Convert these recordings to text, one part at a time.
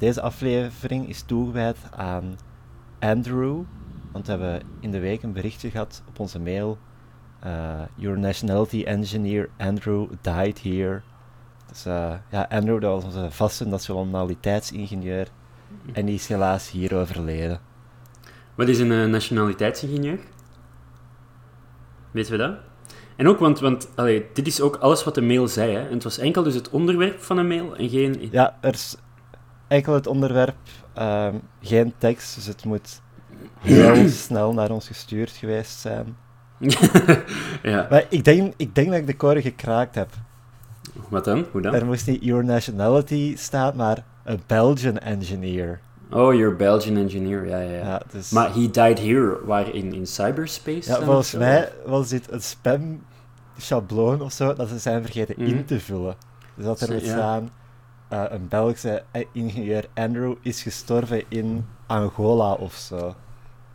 Deze aflevering is toegewijd aan Andrew, want we hebben in de week een berichtje gehad op onze mail. Uh, Your nationality engineer Andrew died here. Dus uh, ja, Andrew, dat was onze vaste nationaliteitsingenieur en die is helaas hier overleden. Wat is een uh, nationaliteitsingenieur? Weten we dat? En ook, want, want allee, dit is ook alles wat de mail zei. Hè? En het was enkel dus het onderwerp van een mail en geen... Ja, er is enkel het onderwerp, um, geen tekst, dus het moet heel snel naar ons gestuurd geweest zijn. ja. Maar ik denk, ik denk dat ik de core gekraakt heb. Wat dan? Hoe dan? Er moest niet your nationality staan, maar a Belgian engineer. Oh, you're Belgian engineer, ja, ja. ja. ja dus... Maar he died here, waar in, in cyberspace? Ja, volgens mij was dit een spam schabloon of zo, dat ze zijn vergeten mm -hmm. in te vullen. Dus dat er moet ja. Uh, een Belgische ingenieur Andrew is gestorven in Angola of zo.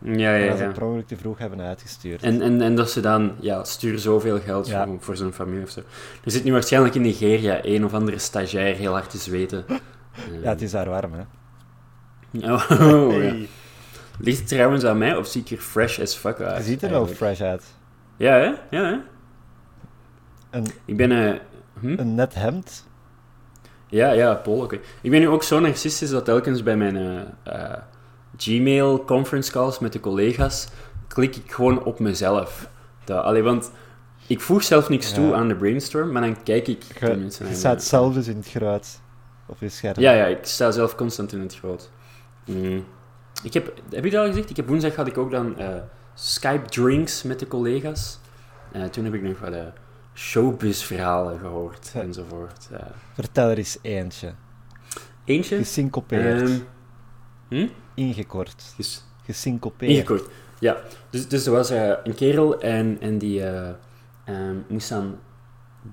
Ja, ja, dat ze per ongeluk te vroeg hebben uitgestuurd. En, en, en dat ze dan, ja, stuur zoveel geld Ja. voor, voor zijn familie of zo. Er zit nu waarschijnlijk in Nigeria een of andere stagiair heel hard te zweten. Ja, het is daar warm, hè. Oh, oh, ja. Ligt het trouwens aan mij of zie ik er fresh as fuck uit? Je ziet er wel fresh uit. Ja, hè? Ja, hè? Een, Ik ben... eh hm? een net hemd. Ja, ja, Paul, oké. Ik ben nu ook zo narcistisch dat telkens bij mijn eh, eh, Gmail conference calls met de collega's klik ik gewoon op mezelf. Dat, allee, want ik voeg zelf niks Ja. toe aan de brainstorm, maar dan kijk ik Je, tenminste je staat zelf dus in het groot. Op je scherm. Ja, ja, ik sta zelf constant in het groot. Mm. Ik heb, heb je dat al gezegd? Ik heb woensdag had ik ook dan eh, Skype drinks met de collega's. Toen heb ik nog wat eh, showbiz verhalen gehoord Ja. enzovoort. Eh, Vertel er eens eentje. eentje. Gesyncopeerd. Ehm, hm? Ingekort. Dus, Gesyncopeerd. ingekort. Ja, dus, dus er was eh, een kerel en, en die eh, ehm, moest dan...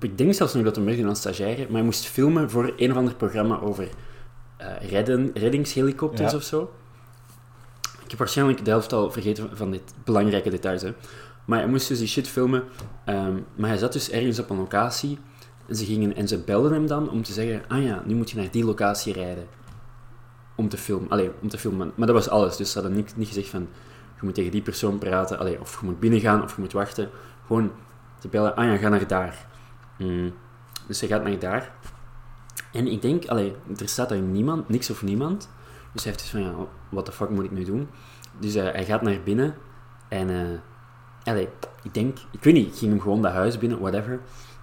Ik denk zelfs nog dat hij merkte als stagiaire, maar hij moest filmen voor een of ander programma over eh, redden, reddingshelikopters Ja. of zo. Ik heb waarschijnlijk de helft al vergeten van dit belangrijke details, hè. Maar hij moest dus die shit filmen. ehm, maar hij zat dus ergens op een locatie en ze, gingen, en ze belden hem dan om te zeggen, ah ja, nu moet je naar die locatie rijden. Om te filmen. Allee, om te filmen. Maar dat was alles. Dus ze hadden niet, niet gezegd van, je moet tegen die persoon praten. Allee, of je moet binnengaan, of je moet wachten. Gewoon te bellen, ah ja, ga naar daar. Mm. Dus hij gaat naar daar. En ik denk, allee, er staat daar niemand, niks of niemand. Dus hij heeft dus van, ja, what the fuck moet ik nu doen? Dus eh, hij gaat naar binnen. En, eh allee, ik denk, ik weet niet, ik ging hem gewoon dat huis binnen, whatever.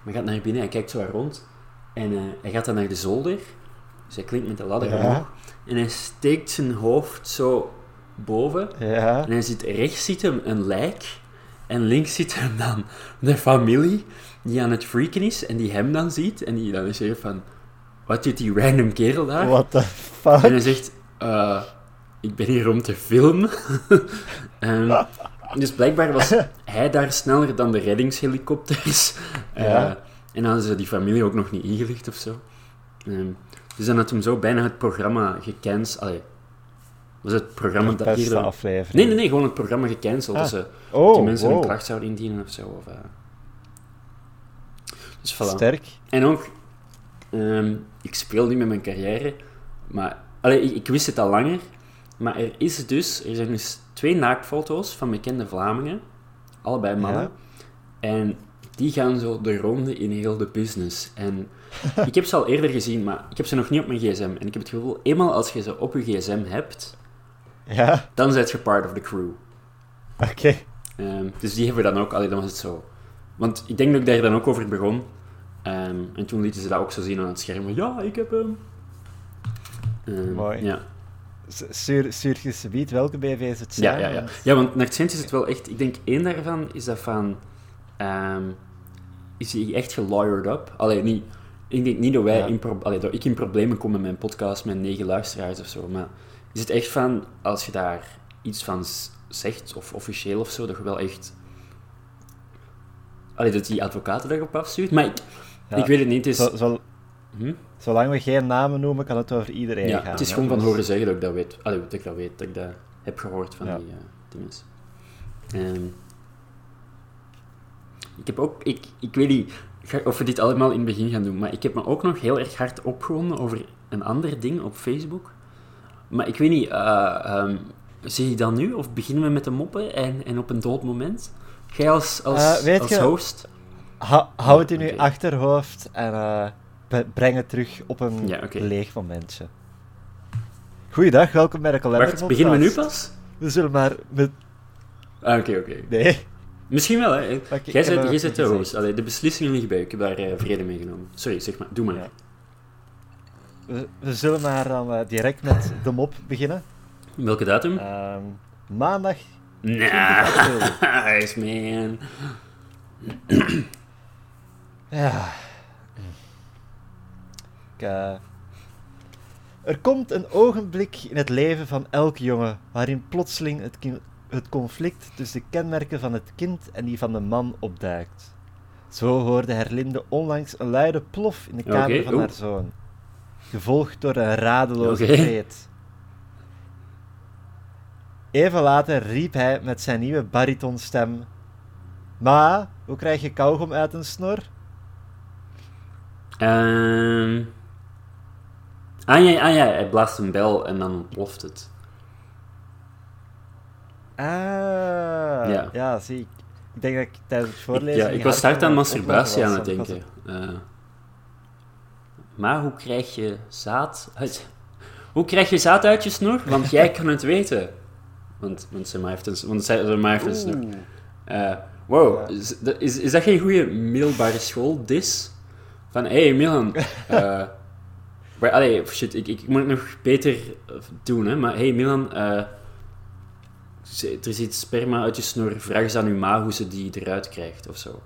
Maar hij gaat naar binnen, hij kijkt zo rond. En eh, hij gaat dan naar de zolder. Dus hij klinkt met de ladder Ja. omhoog. En hij steekt zijn hoofd zo boven. Ja. En hij ziet, rechts ziet hem een lijk. En links ziet hem dan de familie die aan het freaken is. En die hem dan ziet. En die dan is weer van... Wat doet die random kerel daar? What the En fuck? hij zegt... eh, ik ben hier om te filmen. Ehm, dus blijkbaar was hij daar sneller dan de reddingshelikopters. Ja. en dan hadden ze die familie ook nog niet ingelicht of zo. Ehm, dus dan had hem zo bijna het programma gecanceld. Allee, was het programma dat hier... dan- aflevering. Nee, nee, nee, gewoon het programma gecanceld. Ah. Dus ze Oh, die mensen wow. een klacht zouden indienen of zo. Of, eh. Dus voilà. Sterk. En ook, ehm, ik speel niet met mijn carrière, maar allee, ik, ik wist het al langer. Maar er, is dus, er zijn dus twee naaktfoto's van bekende Vlamingen, allebei mannen. Ja. En die gaan zo de ronde in heel de business. En ik heb ze al eerder gezien, maar ik heb ze nog niet op mijn gsm. En ik heb het gevoel, eenmaal als je ze op je gsm hebt, Ja, dan zet je part of the crew. oké. Ehm, dus die hebben we dan ook, allee, dan was het zo. Want ik denk dat ik daar dan ook over begon. Ehm, en toen lieten ze dat ook zo zien aan het scherm. Ja, ik heb hem. Ehm, Mooi. Ja. S- Stuur, stuur je subiet welke BV's het Ja, zijn? ja, ja. ja, want naar het is het wel echt... Ik denk één daarvan is dat van... ehm, is hij echt gelawyered up? Allee, niet... Ik denk niet dat wij Ja. in, allee, dat ik in problemen kom met mijn podcast met negen luisteraars of zo, maar is het echt van, als je daar iets van zegt, of officieel of zo, dat je wel echt... Allee, dat die advocaten daarop afstuurt, maar ik, Ja. ik weet het niet, het is... Zo, zo, Hm? zolang we geen namen noemen, kan het over iedereen Ja, gaan. het is gewoon van Dus- horen zeggen dat ik dat weet. Allee, dat ik dat weet, dat ik dat heb gehoord van Ja. die eh dingen. Ehm, ik heb ook, ik, ik weet niet of we dit allemaal in het begin gaan doen, maar ik heb me ook nog heel erg hard opgewonden over een ander ding op Facebook. Maar ik weet niet, eh ehm, zie je dat nu? Of beginnen we met de moppen en, en op een dood moment? Jij als, als, Eh, als je- host? Ha- hou het in uw Oké. achterhoofd en be- breng het terug op een Ja, oké. leeg momentje. Goeiedag, welkom bij de kalender. Wacht, beginnen we nu pas? We zullen maar met... Ah, oké, oké. Nee. Misschien wel, hè. Jij jij bent de host. Allee, de beslissingen liggen bij. Ik heb daar eh, vrede mee genomen. Sorry, zeg maar. Doe maar. Ja. We, we zullen maar dan eh, direct met de mop beginnen. Welke datum? Ehm, maandag. Nice, man. Ja. Eh, er komt een ogenblik in het leven van elk jongen waarin plotseling het, het conflict tussen de kenmerken van het kind en die van de man opduikt. Zo hoorde Herlinde onlangs een luide plof in de kamer van haar zoon, gevolgd door een radeloze Oké. kreet. Even later riep hij met zijn nieuwe baritonstem: Ma, hoe krijg je kauwgom uit een snor? Ehm Ah ja, ah ja, hij blaast een bel en dan ontploft het. Ah, Ja. ja. zie ik. Ik denk dat ik tijdens het Ik, voorlezen... ja, niet ik was hard aan masturbatie aan het denken. Eh, maar hoe krijg je zaad uit... Hoe krijg je zaad uit je snor? Want jij kan het weten. Want, want maar heeft een, want heeft een snor. Oeh. Eh, wow, Ja. is, dat- is, is dat geen goede middelbare school, dis? Van, hé hey, Milan, eh, maar, allee, shit, ik, ik moet het nog beter eh, doen, hè, maar hey Milan, ze- er zit sperma uit je snor, vraag eens aan uw ma hoe ze die eruit krijgt, of zo.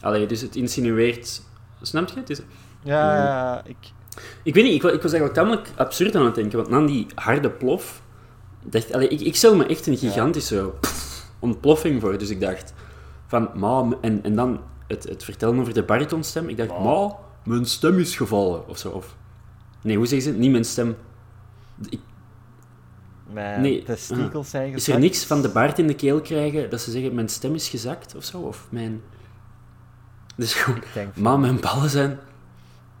Allee, dus het insinueert... Snap je? Het is, Ja, ja, ja, ik... ik weet niet, ik, ik was eigenlijk tamelijk absurd aan het denken, want na die harde plof, dacht, allee, ik, ik stel me echt een gigantische pff, ontploffing voor, dus ik dacht van, ma, en, en dan het, het vertellen over de baritonstem, ik dacht, Ma. ma, mijn stem is gevallen, of zo, of... Nee, hoe zeggen ze? Niet mijn stem. Ik, Mijn Nee, testikels zijn is er gezakt. niks van de baard in de keel krijgen dat ze zeggen, mijn stem is gezakt, of zo, of mijn... Dus gewoon, Ik denk, ma, mijn ballen zijn...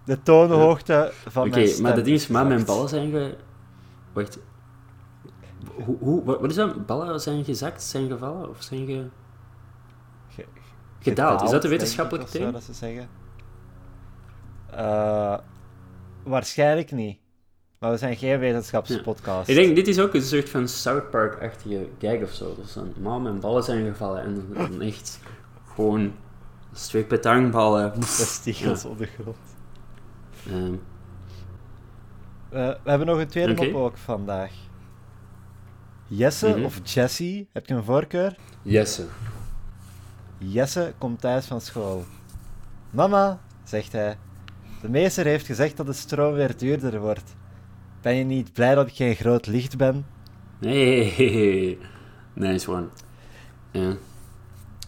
de toonhoogte van Oké, mijn stem maar dat ding is, maar mijn gezakt. ballen zijn ge... Wacht. Hoe, hoe, wat is dat? Ballen zijn gezakt, zijn gevallen of zijn ge... Ge- Gedaald, is dat de wetenschappelijke term? dat ze zeggen? Eh, waarschijnlijk niet. Maar we zijn geen wetenschapspodcast. Ik denk, dit is ook een soort van South Park-achtige gag of zo. Dus dan, ma, mijn ballen zijn gevallen. En dan echt gewoon een twee petangballen. Testikels op de grond. Ehm, Eh, we hebben nog een tweede mop ook vandaag. Jesse Mhm. of Jessie, heb je een voorkeur? Jesse. Jesse komt thuis van school. Mama, zegt hij, de meester heeft gezegd dat de stroom weer duurder wordt. Ben je niet blij dat ik geen groot licht ben? Hey, nice one. Ja.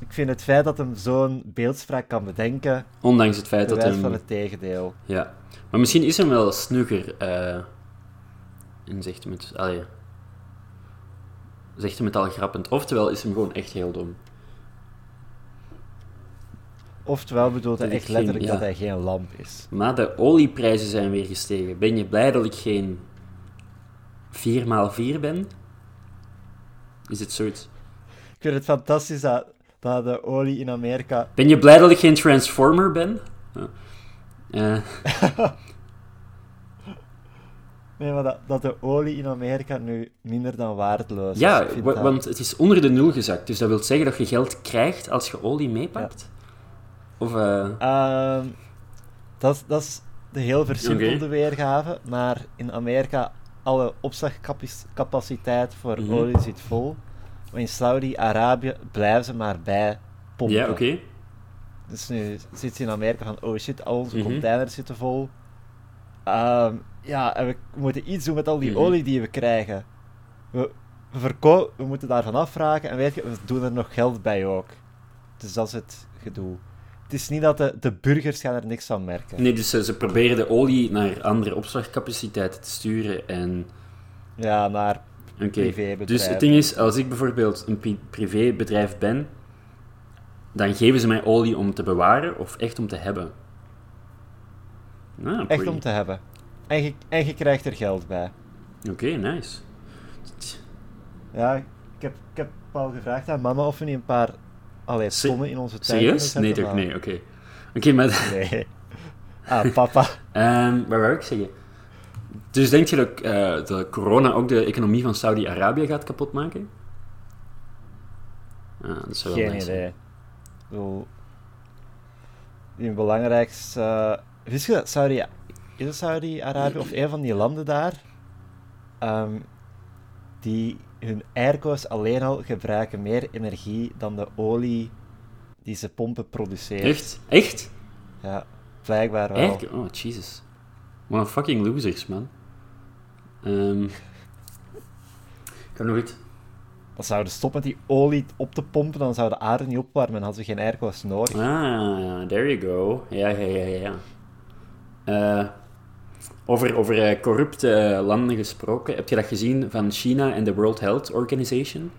Ik vind het feit dat hem zo'n beeldspraak kan bedenken, Ondanks het feit dat hem... van het tegendeel. Ja. Maar misschien is hem wel snugger. eh en zegt hem het... Allee. Zegt hem het al grappend. Oftewel is hem gewoon echt heel dom. Oftewel bedoelt hij echt letterlijk geen- ja. dat hij geen lamp is. Maar de olieprijzen zijn weer gestegen. Ben je blij dat ik geen 4x4 ben? Is het soort... Ik vind het fantastisch dat, dat de olie in Amerika... Ben je blij dat ik geen Transformer ben? Eh, Nee, maar dat, dat de olie in Amerika nu minder dan waardeloos is. ja, dat- want het is onder de nul gezakt. Dus dat wil zeggen dat je geld krijgt als je olie meepakt? Of... eh, Ehm, dat, is- dat is de heel versimpelde weergave, maar in Amerika alle opslagcapaciteit voor Mhm. olie zit vol. Maar in Saudi-Arabië blijven ze maar bij pompen. ja, oké. Dus nu zit ze in Amerika van, oh shit, al onze Mhm. containers zitten vol. Ehm, ja, en we moeten iets doen met al die Mhm. olie die we krijgen. We, we, we moeten daarvan afvragen en weet je, we doen er nog geld bij ook. Dus dat is het gedoe. Het is niet dat de, de burgers gaan er niks van merken. Nee, dus ze, proberen de olie naar andere opslagcapaciteiten te sturen en... Ja, naar Oké. privébedrijven. Dus het ding is, als ik bijvoorbeeld een pri- privébedrijf ben, dan geven ze mij olie om te bewaren of echt om te hebben? Ah, Echt om te hebben. En je, en je krijgt er geld bij. Oké, nice. Ja, ik heb, ik heb al gevraagd aan mama of we niet een paar allee, tonnen in onze Serieus? zetten, Nee, toch? maar- Nee, oké. Oké, maar... Nee. Ah, papa. Ehm wat wou ik zeggen? Dus denk je dat, dat corona ook de economie van Saudi-Arabië gaat kapotmaken? Ah, dat zou wel Geen nice idee. Bedoel, belangrijkste... wist je dat Saudi... Is het Saudi-Arabië of een van die landen daar? ehm, die hun airco's alleen al gebruiken meer energie dan de olie die ze pompen produceren. Echt? Echt? Ja, blijkbaar wel. Oh, Jesus. Een fucking losers, man. Ehm ik heb nog iets. Als ze zouden stoppen met die olie op te pompen, dan zou de aarde niet opwarmen en hadden ze geen airco's nodig. Ah, there you go. Ja, ja, ja, ja. ja. Eh, over over eh, corrupte landen gesproken. Heb je dat gezien van China en de World Health Organization?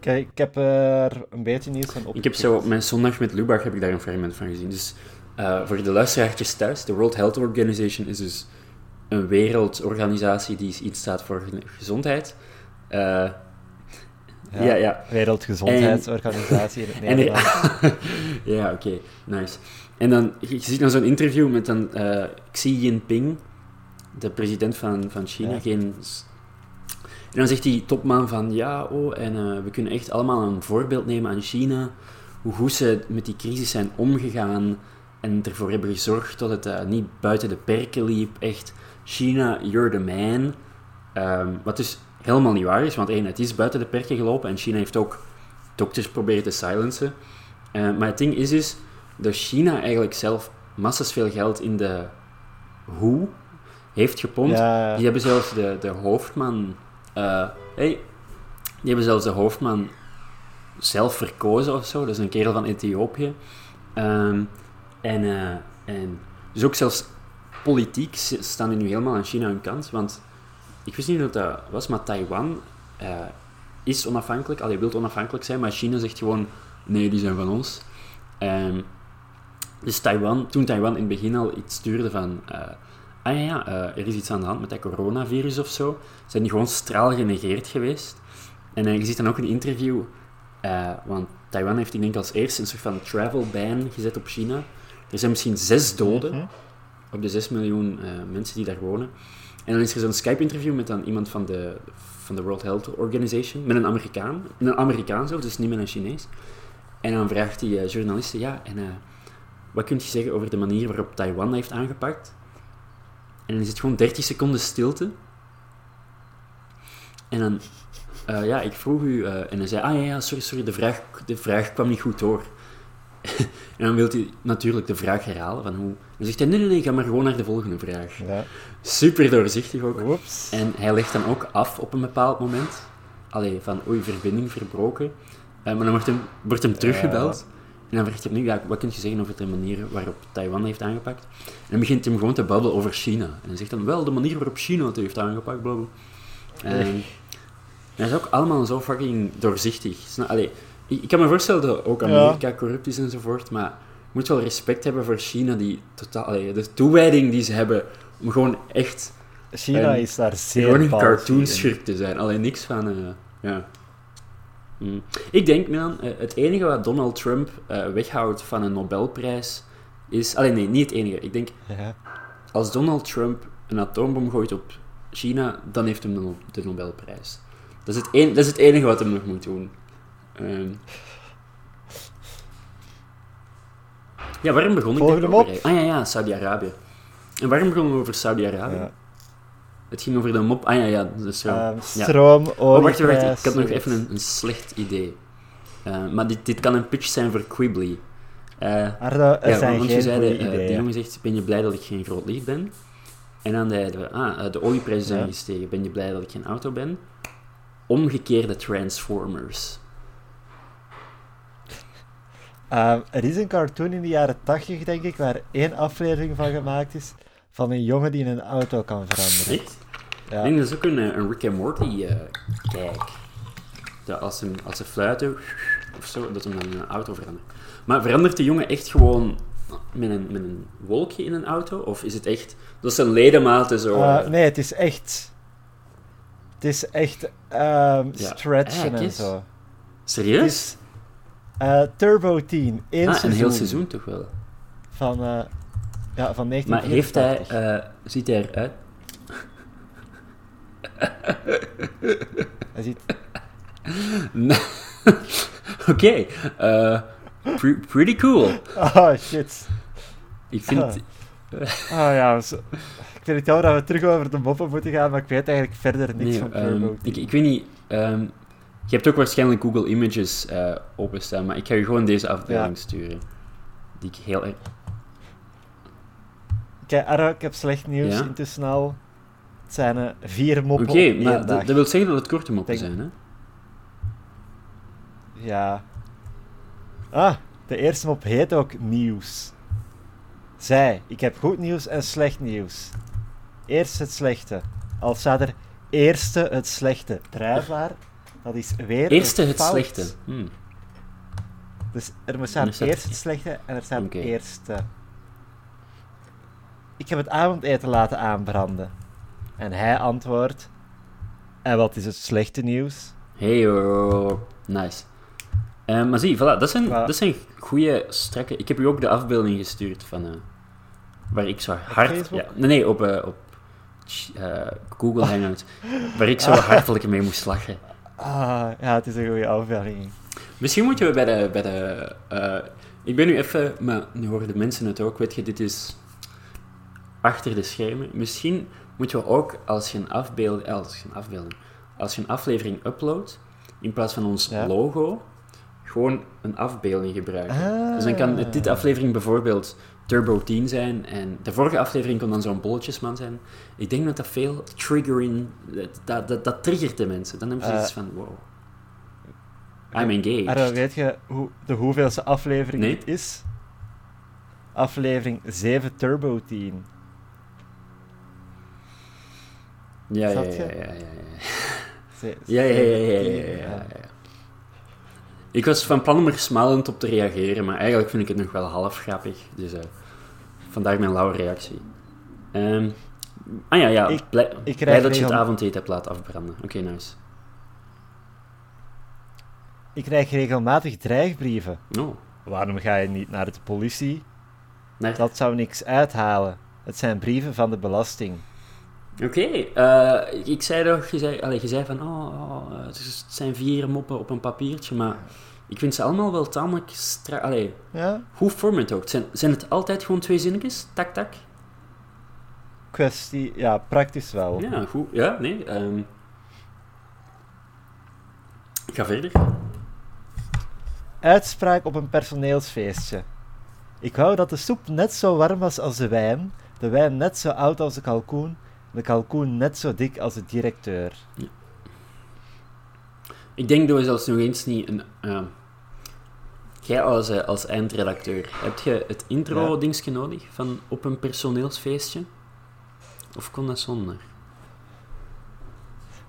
Kijk, ik heb er een beetje nieuws van op. Ik heb zo op mijn zondag met Lubach heb ik daar een fragment van gezien. Dus eh, voor de luisteraartjes thuis, de World Health Organization is dus een wereldorganisatie die iets staat voor ge- gezondheid. Eh, ja, ja. Wereldgezondheidsorganisatie in het Nederlands. ja, oké, nice. En dan, je, ziet dan zo'n interview met dan, eh, Xi Jinping, de president van, van China. Ja. Geen, en dan zegt die topman van, ja, oh, en eh, we kunnen echt allemaal een voorbeeld nemen aan China, hoe goed ze met die crisis zijn omgegaan en ervoor hebben gezorgd dat het eh, niet buiten de perken liep. Echt, China, you're the man. Ehm, wat dus helemaal niet waar is, want één, het is buiten de perken gelopen en China heeft ook dokters proberen te silencen. Eh, maar het ding is dus dat China eigenlijk zelf massas veel geld in de hoe heeft gepompt. Ja, Die hebben zelfs de, de hoofdman... eh, hey, die hebben zelfs de hoofdman zelf verkozen of zo. Dat is een kerel van Ethiopië. Ehm, en, eh, en dus ook zelfs politiek staan die nu helemaal aan China hun kant. Want ik wist niet of dat was, maar Taiwan eh, is onafhankelijk. Allee, wil onafhankelijk zijn, maar China zegt gewoon: nee, die zijn van ons. Ehm, dus Taiwan, toen Taiwan in het begin al iets stuurde van. Ah ja, ja eh, er is iets aan de hand met dat coronavirus of zo, zijn die gewoon straal genegeerd geweest. En je ziet dan ook een interview, eh, want Taiwan heeft, ik denk als eerste een soort van travel ban gezet op China. Er zijn misschien zes doden Mhm. op de 6 miljoen eh, mensen die daar wonen. En dan is er zo'n Skype-interview met dan iemand van de, van de World Health Organization, met een Amerikaan. Een Amerikaan zelf, dus niet met een Chinees. En dan vraagt die eh, journaliste, ja, en wat kun je zeggen over de manier waarop Taiwan heeft aangepakt? En dan is het gewoon 30 seconden stilte. En dan, eh, ja, ik vroeg u, eh, en hij zei, ah ja, ja, sorry, sorry, de vraag, de vraag kwam niet goed door. en dan wil hij natuurlijk de vraag herhalen, van hoe... Dan zegt hij, nee, nee, nee, ga maar gewoon naar de volgende vraag. ja. Super doorzichtig ook. Oeps. En hij legt dan ook af op een bepaald moment. Allee, van oei, verbinding verbroken. Eh, maar dan wordt hem, wordt hem teruggebeld. En dan vraagt hij ja, wat kun je zeggen over de manier waarop Taiwan heeft aangepakt? En dan begint hij gewoon te babbelen over China. En hij zegt dan, wel, de manier waarop China het heeft aangepakt, blablabla. En hij is ook allemaal zo fucking doorzichtig. Sna- Allee, ik, kan me voorstellen dat ook Amerika corrupt is enzovoort, maar je moet wel respect hebben voor China, die totaal, allee, de toewijding die ze hebben om gewoon echt China is daar zeer gewoon een cartoonschurk te zijn. Alleen niks van... eh, ja. Mm. Ik denk, Milan, eh, het enige wat Donald Trump eh, weghoudt van een Nobelprijs is... Alleen nee, niet het enige. Ik denk, Ja. als Donald Trump een atoombom gooit op China, dan heeft hem de, No- de Nobelprijs. Dat is, het een, dat is het enige wat hij nog moet doen. Ehm. ja, waarom begon ik Volg hem daarover? Ah ja, ja, Saudi-Arabië. En waarom begonnen we over Saudi-Arabië? Ja. Het ging over de mop. Ah ja, ja, ja. stroom, Oh, wacht, wacht, ik had nog zoiets. even een, een slecht idee. Eh, maar dit, dit kan een pitch zijn voor Quibbly. Eh, Arno, er ja, zijn want je zei, de, eh, jongen zegt, ben je blij dat ik geen groot lief ben? En dan zeiden we, ah, eh, de olieprijzen zijn Ja. gestegen, ben je blij dat ik geen auto ben? Omgekeerde Transformers. Ehm, er is een cartoon in de jaren 80, denk ik, waar één aflevering van gemaakt is van een jongen die een auto kan veranderen. Echt? Ja. Ik denk dat is ook een, eh, een Rick and Morty eh kijk. Dat als, hem, als ze fluiten of zo, dat hem dan in een auto verandert. Maar verandert de jongen echt gewoon met een, met een wolkje in een auto? Of is het echt, dat zijn ledematen zo... Eh, eh, nee, het is echt. Het is echt Ja. stretchen Ah, en zo. Serieus? is eh, Turbo 10, één ah, een seizoen. heel seizoen toch wel. Van, eh, ja, van 1984. Maar heeft hij, eh, ziet hij eruit? Hij ziet... Oké, eh, pre- pretty cool. Oh, shit. Ik vind... Ah. Oh ja, zo- ik vind het jammer dat we terug over de moppen moeten gaan, maar ik weet eigenlijk verder niks Nee, van ehm, Turbo 10. ik, ik weet niet... ehm, je hebt ook waarschijnlijk Google Images eh, openstaan, maar ik ga je gewoon deze afbeelding Ja. sturen. Die ik heel erg... Kijk, Arro, ik heb slecht nieuws Ja? intussen al. Het zijn vier moppen Oké, maar dat, dat wil zeggen dat het korte moppen Denk- zijn, hè? Ja. Ah, de eerste mop heet ook nieuws. Zij, ik heb goed nieuws en slecht nieuws. Eerst het slechte. Als staat er eerste het slechte. Drijfbaar, dat is weer Eerste het fout. slechte. Hm. Dus er staat- eerst het slechte en er staat Oké. eerste. Ik heb het avondeten laten aanbranden. En hij antwoordt... En wat is het slechte nieuws? Hey hoor, nice. Eh, maar zie, voilà, dat zijn, dat zijn goede, strakke... Ik heb u ook de afbeelding gestuurd van... eh, waar ik zo hard... Ja, nee, nee, op, eh, op Google Hangout. Waar ik zo hartelijk mee moest lachen. Ah, ja, het is een goede afbeelding. Misschien moeten we bij de... Bij de ik ben nu even... Maar nu horen de mensen het ook. Weet je, dit is achter de schermen. Misschien moeten we ook, als je een afbeelding... Als je een afbeelding... Als je een aflevering uploadt, in plaats van ons Ja. logo, gewoon een afbeelding gebruiken. Ah. Dus dan kan het- dit aflevering bijvoorbeeld Turbo 10 zijn en de vorige aflevering kon dan zo'n bolletjesman zijn. Ik denk dat dat veel triggering... Dat, dat, dat, triggert de mensen. Dan hebben ze Eh. iets van, wow. I'm engaged. Arro, weet je hoe, de hoeveelste aflevering Nee. dit is? Aflevering 7 Turbo 10. Ja, ja, ja, ja, ja, ja. Ze- Ja, ja, ja, ja, ja, 17, ja, ja, ja. Ik was van plan om er smalend op te reageren, maar eigenlijk vind ik het nog wel half grappig. Dus eh, vandaar mijn lauwe reactie. Ehm, ah ja, ja. Ik- blij, ik blij dat je het avondeten hebt laten afbranden. Oké, nice. Ik krijg regelmatig dreigbrieven. Oh, Waarom ga je niet naar de politie? Dat zou niks uithalen. Het zijn brieven van de belasting. Oké, eh, ik zei toch, je zei, allee, je zei van, oh, oh, het het zijn vier moppen op een papiertje, maar ik vind ze allemaal wel tamelijk stra... Allee, Ja? hoe format ook? Zijn, zijn het altijd gewoon twee zinnetjes? Tak, tak? Kwestie, ja, praktisch wel. Ja, goed. Ja, nee. ehm. Ik ga verder. Uitspraak op een personeelsfeestje. Ik wou dat de soep net zo warm was als de wijn, de wijn net zo oud als de kalkoen, de kalkoen net zo dik als de directeur. Ik denk dat we zelfs nog eens niet een... ehm, jij als, eh, als eindredacteur, heb je het intro-dingetje nodig van op een personeelsfeestje? Of kon dat zonder?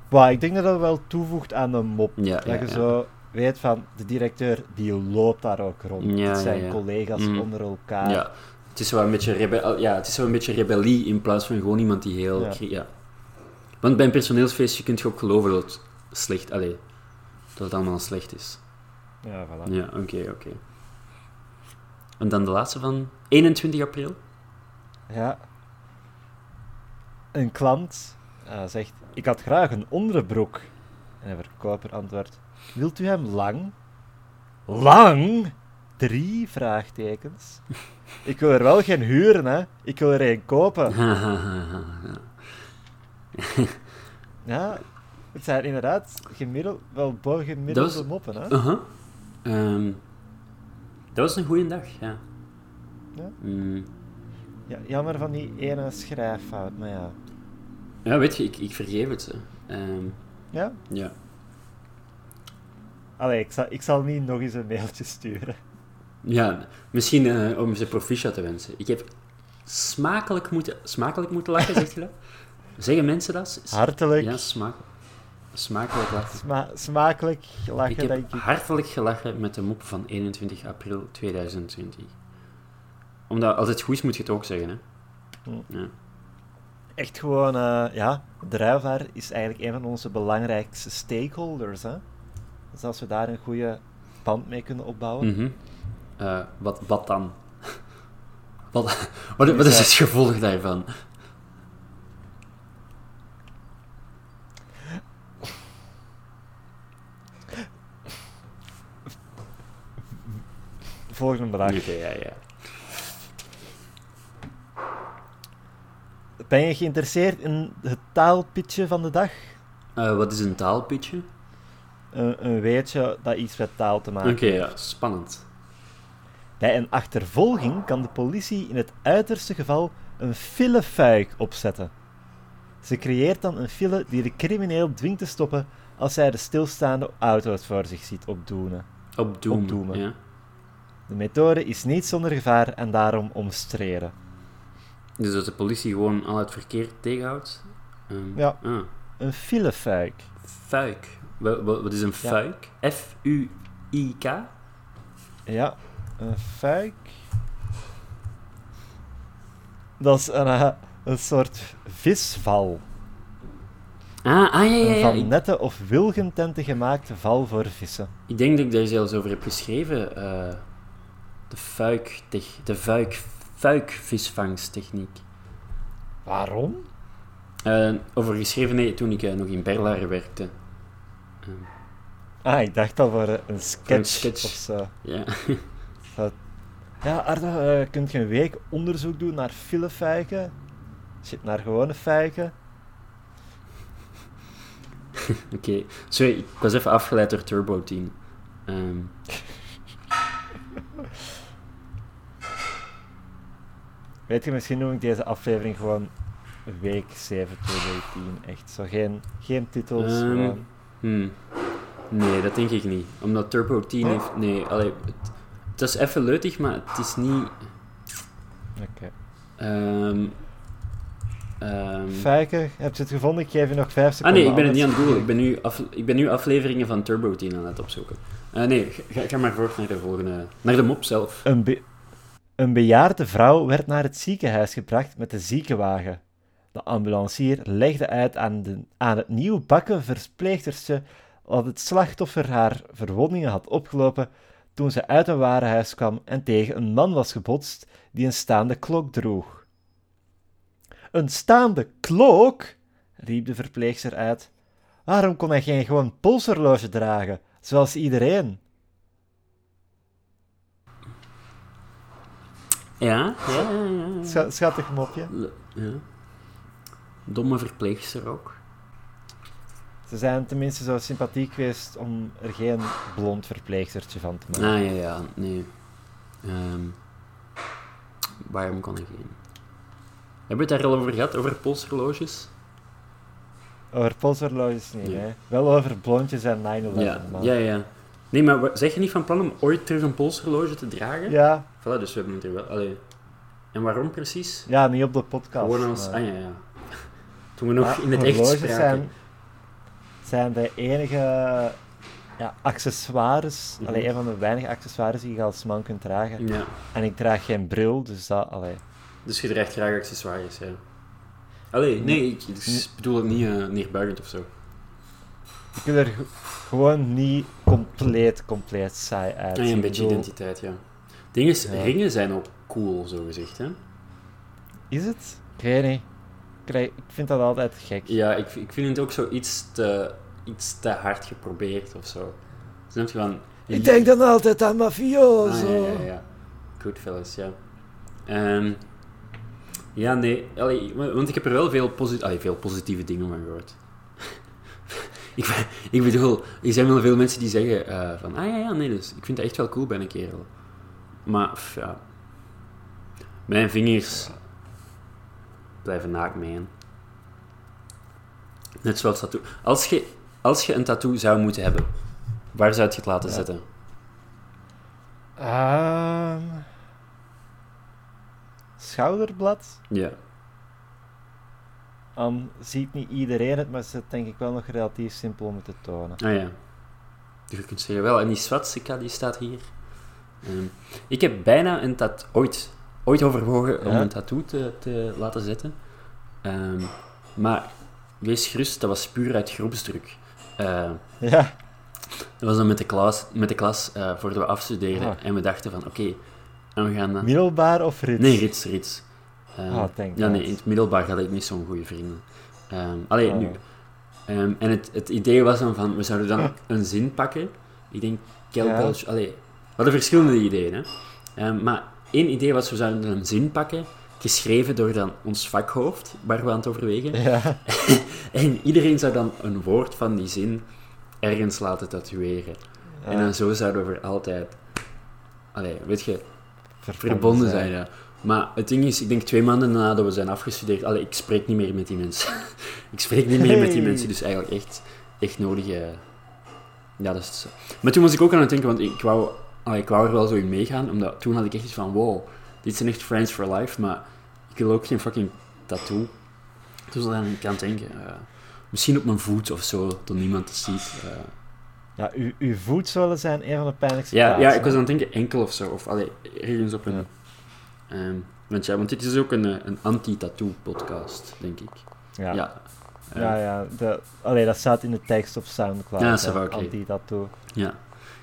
Maar ik denk dat dat wel toevoegt aan de mop. Ja, dat je zo weet van, de directeur die loopt daar ook rond. Het zijn collega's Mhm. onder elkaar. Het is wel een beetje, rebe ja, het is wel een beetje rebellie in plaats van gewoon iemand die heel... Ja. Want bij een personeelsfeestje kun je ook geloven dat het slecht... Allee, dat het allemaal slecht is. Ja, voilà. Ja, oké, oké. En dan de laatste van 21 april. Ja. Een klant eh, zegt: Ik had graag een onderbroek. En de verkoper antwoordt: Wilt u hem lang? Lang? Drie vraagtekens. Ik wil er wel geen huren, hè? Ik wil er één kopen. Ja, het zijn inderdaad gemiddeld, wel bovengemiddelde Dat was- moppen, hè? Ehm, dat was een goede dag, ja. Ja? Mm. Ja, jammer van die ene schrijffout, maar ja. Ja, weet je, ik, ik vergeef het ze. Ehm, Ja? ja. Allee, ik zal, ik zal niet nog eens een mailtje sturen. Ja, misschien eh, om ze proficiat te wensen. Ik heb smakelijk moeten, smakelijk moeten lachen, zeg je dat? Zeggen mensen dat? Hartelijk, Ja, smaak, smakelijk lachen. sma- smakelijk lachen, Ik heb denk ik. hartelijk gelachen met de mop van 21 april 2020. Omdat als het goed is, moet je het ook zeggen, hè? Hm. Ja. echt gewoon, eh, ja, druivaar is eigenlijk een van onze belangrijkste stakeholders. Hè? Dus als we daar een goede band mee kunnen opbouwen. Mhm. Eh, wat, wat dan? wat, wat, wat is het gevolg daarvan? Volgende vraag. Oké, ja, ja. Ben je geïnteresseerd in het taalpitje van de dag? Eh, wat is een taalpitje? Een, een weetje dat iets met taal te maken Oké, heeft. ja, spannend. Bij een achtervolging kan de politie in het uiterste geval een filefuik opzetten. Ze creëert dan een file die de crimineel dwingt te stoppen als hij de stilstaande auto's voor zich ziet opdoenen. Opdoemen. Opdoemen. Ja. De methode is niet zonder gevaar en daarom omstreden. Dus dat de politie gewoon al het verkeer tegenhoudt? Ehm, Ja. Ah. Een filefuik. Fuik. Wat, wat, wat is een Ja. fuik? F-U-I-K? Ja, een fuik. Dat is een, eh, een soort visval. Ah, ah ja, ja, Een ja. van nette of wilgententen gemaakte val voor vissen. ik denk dat ik daar zelfs over heb geschreven. eh, de fuik, de fuik, fuikvisvangsttechniek. Waarom? Eh, over geschreven, nee, toen ik nog in Berlaren werkte. Ah, ik dacht al voor een sketch, sketch. of zo. ja. Ja, Ardo, eh kunt je een week onderzoek doen naar filefuiken? Shit, naar gewone fuiken? Oké. Sorry, ik was even afgeleid door Turbo Team. Ehm, Weet je, misschien noem ik deze aflevering gewoon week 7 2010. Echt zo, geen, geen titels, hmm. Nee, dat denk ik niet. Omdat Turbo Team heeft... Nee, allee, het, is even leutig, maar het is niet... Oké. ehm ehm, Fuiken, heb je het gevonden? Ik geef je nog 5 Ah seconden. nee, ik ben het niet aan het googlen. Ik ben nu, af, ik ben nu afleveringen van Turbo Team aan het opzoeken. Eh, nee, ga, ga maar voort naar de volgende... Naar de mop zelf. Een, be- een bejaarde vrouw werd naar het ziekenhuis gebracht met de ziekenwagen. De ambulancier legde uit aan, de, aan het nieuw bakken verpleegstertje dat het slachtoffer haar verwondingen had opgelopen toen ze uit een warenhuis kwam en tegen een man was gebotst die een staande klok droeg. Een staande klok? riep de verpleegster uit. Waarom kon hij geen gewoon polshorloge dragen, zoals iedereen? Ja? Ja, ja, ja. ja. Scha- Schattig mopje. Ja. Domme verpleegster ook. Ze zijn tenminste zo sympathiek geweest om er geen blond verpleegstertje van te maken. Ah, ja, ja. Nee. Ehm, waarom kon ik geen... Hebben we het daar al over gehad? Over polshorloges? Over polshorloges niet, Nee. hè. Wel over blondjes en 9-11, Ja, ja, ja. Nee, maar zeg je niet van plan om ooit terug een polshorloge te dragen? Ja, Voilà, dus we hebben het er wel... Allee. En waarom precies? ja, niet op de podcast. Gewoon als... maar- Ah, ja, ja. Toen we nog Maar in het echt spraken. zijn, zijn de enige ja, accessoires, Mhm. allee, een van de weinige accessoires die je als man kunt dragen. Ja. En ik draag geen bril, dus dat, allee. Dus je draagt graag accessoires, ja. Allee, nee, ik dus bedoel het niet uh, neerbuigend of zo. Ik wil er ge- gewoon niet compleet, compleet saai uit. Ja, een beetje bedoel, identiteit, ja. Ding is, Ja. ringen zijn ook cool, zo gezegd, hè. Is het? Ik weet niet. Ik, krijg- ik vind dat altijd gek. Ja, ik, ik vind het ook zo iets te, iets te hard geprobeerd of zo. Snap je van... Ik denk dan altijd aan mafioso. Ah, ja, ja, ja. Goodfellas, ja. Ehm, ja, nee. Allee, want ik heb er wel veel, allee, veel positieve dingen van gehoord. ik, ik bedoel, er zijn wel veel mensen die zeggen eh, van... Ah ja, ja, nee, dus ik vind het echt wel cool bij een kerel. Maar, pff, ja... Mijn vingers blijven naakt mee. hè. Net zoals tattoo. Als je, als je een tattoo zou moeten hebben, waar zou je het laten Ja. zetten? Ehm, schouderblad. Ja. Dan ziet niet iedereen het, maar het is denk ik wel nog relatief simpel om te tonen. Ah ja. Dus je kunt zeggen, wel, en die swastika die staat hier. Ehm, ik heb bijna een tattoo, ooit, ooit overwogen om Ja? een tattoo te, te laten zetten. Ehm, maar wees gerust, dat was puur uit groepsdruk. Eh, Ja. dat was dan met de klas, met de klas eh, voordat we afstudeerden. Ah. En we dachten van, oké, en we gaan dan... Middelbaar of rits? Nee, rits, rits. Ehm, Ah, thank ja, nee, in het middelbaar had ik niet zo'n goede vrienden. Ehm allee, Oh. nu. Ehm, en het, het idee was dan van, we zouden dan een zin pakken. Ik denk, Kelpel... Allee, we hadden verschillende ideeën, hè. Ehm, maar één idee was, we zouden een zin pakken, geschreven door dan ons vakhoofd, waar we aan het overwegen. Ja. En iedereen zou dan een woord van die zin ergens laten tatoeëren. En dan zo zouden we voor altijd... Allee, weet je, verbonden zijn. Ja. Maar het ding is, ik denk twee maanden nadat we zijn afgestudeerd, allee, ik spreek niet meer met die mensen. ik spreek niet meer met die mensen, dus eigenlijk echt, echt nodig. eh, Ja, dat is zo. Maar toen was ik ook aan het denken, want ik wou, allee, ik wou er wel zo in meegaan, omdat toen had ik echt iets van, wow, dit zijn echt friends for life, maar ik wil ook geen fucking tattoo. Toen was ik aan denken, eh, misschien op mijn voet of zo, dat niemand het ziet. eh. Ja, uw, uw voet zullen zijn een van de pijnlijkste Ja, ja, plaatsen, ik was aan het denken enkel of zo. Of allee, ergens op een. ehm, want ja, want dit is ook een, eh, een anti-tattoo-podcast, denk ik. Ja. Ja. Ja, Ja. ja. De, allee, dat staat in de tekst op Soundcloud. Ja, va, oké. Anti-tattoo. ja.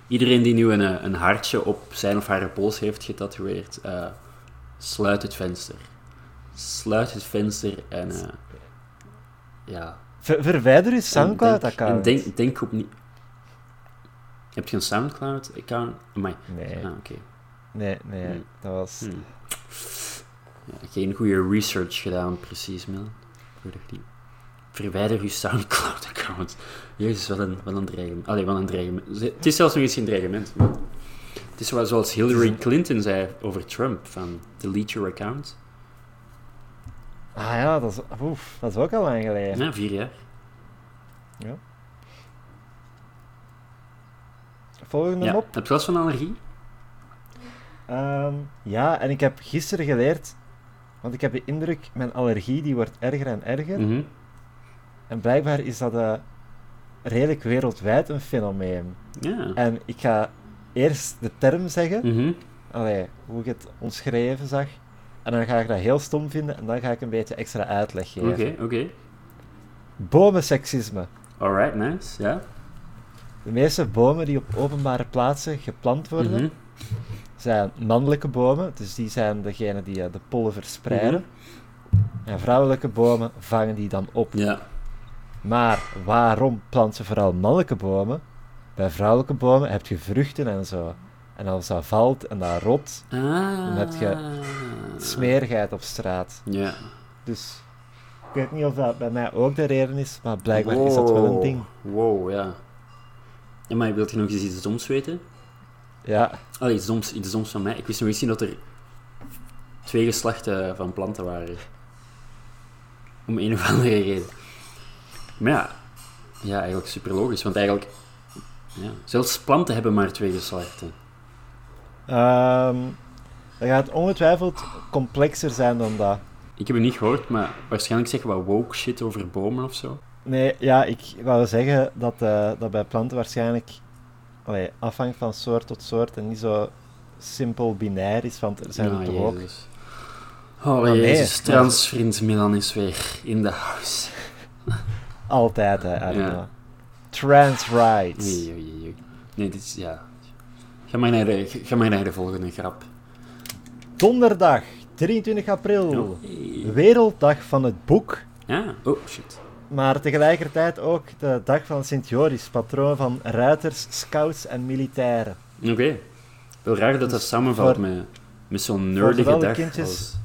Iedereen die nu een, een hartje op zijn of haar pols heeft getatoeëerd, eh, sluit het venster. Sluit het venster en. eh, ja. Ver- verwijder uw En Soundcloud-account. denk- En denk, denk op niet. Heb je een Soundcloud-account? Nee, Ah, oké. nee, nee. Hmm. Dat was... Hmm. Ja, geen goede research gedaan, precies, Mil. Die. Verwijder je Soundcloud-account. Jezus, wat een, wat een dreigement. Allee, wat een dreigement. Het is zelfs nog eens geen dreigement. maar Het is wel zoals Hillary Clinton zei over Trump, van delete your account. Ah ja, dat is, oef, dat is ook al lang geleden. Ja, vier jaar. Volgende Ja. mop. Heb je last van allergie? Ehm, ja, en ik heb gisteren geleerd... Want ik heb de indruk, mijn allergie die wordt erger en erger. Mhm. En blijkbaar is dat eh, redelijk wereldwijd een fenomeen. Ja. En ik ga eerst de term zeggen, Mhm. allee, hoe ik het omschreven zag. En dan ga ik dat heel stom vinden en dan ga ik een beetje extra uitleg Oké, geven. oké. Bomenseksisme. Alright, nice. Ja. De meeste bomen die op openbare plaatsen geplant worden, Mhm. zijn mannelijke bomen, dus die zijn degene die eh, de pollen verspreiden. En vrouwelijke bomen vangen die dan op. Ja. Maar waarom plant ze vooral mannelijke bomen? Bij vrouwelijke bomen heb je vruchten en zo. En als dat valt en dat rot, Ah. Dan heb je smerigheid op straat. Ja. Dus ik weet niet of dat bij mij ook de reden is, maar blijkbaar is dat wel een ding. Wow, ja. Ja, maar wilt je nog eens iets doms weten? Ja, Allee, iets doms, iets doms van mij. Ik wist nog eens niet dat er twee geslachten van planten waren. Om een of andere reden. Maar ja, ja eigenlijk super logisch. Want eigenlijk, ja, zelfs planten hebben maar twee geslachten. ehm dat gaat ongetwijfeld complexer zijn dan dat. Ik heb het niet gehoord, maar waarschijnlijk zeggen we wat woke shit over bomen of zo. Nee, ja, ik wou zeggen dat, eh, dat bij planten waarschijnlijk allee, afhangt van soort tot soort en niet zo simpel binair is, want er zijn Ah, er toch ook... Oh, nee, jezus. maar- Transvriend Milan is weer in de house. Altijd, hè. Ja. Trans rights. Oei, oei, oei. Nee, dit is, ja... Ga maar naar de, ga maar naar de volgende grap. Donderdag, 23 april. Werelddag van het boek, Ja, oh shit. maar tegelijkertijd ook de dag van Sint Joris, patroon van ruiters, scouts en militairen. Oké. Wel raar dat dat Dus samenvalt voor- met, met zo'n nerdige dag. kindjes- als-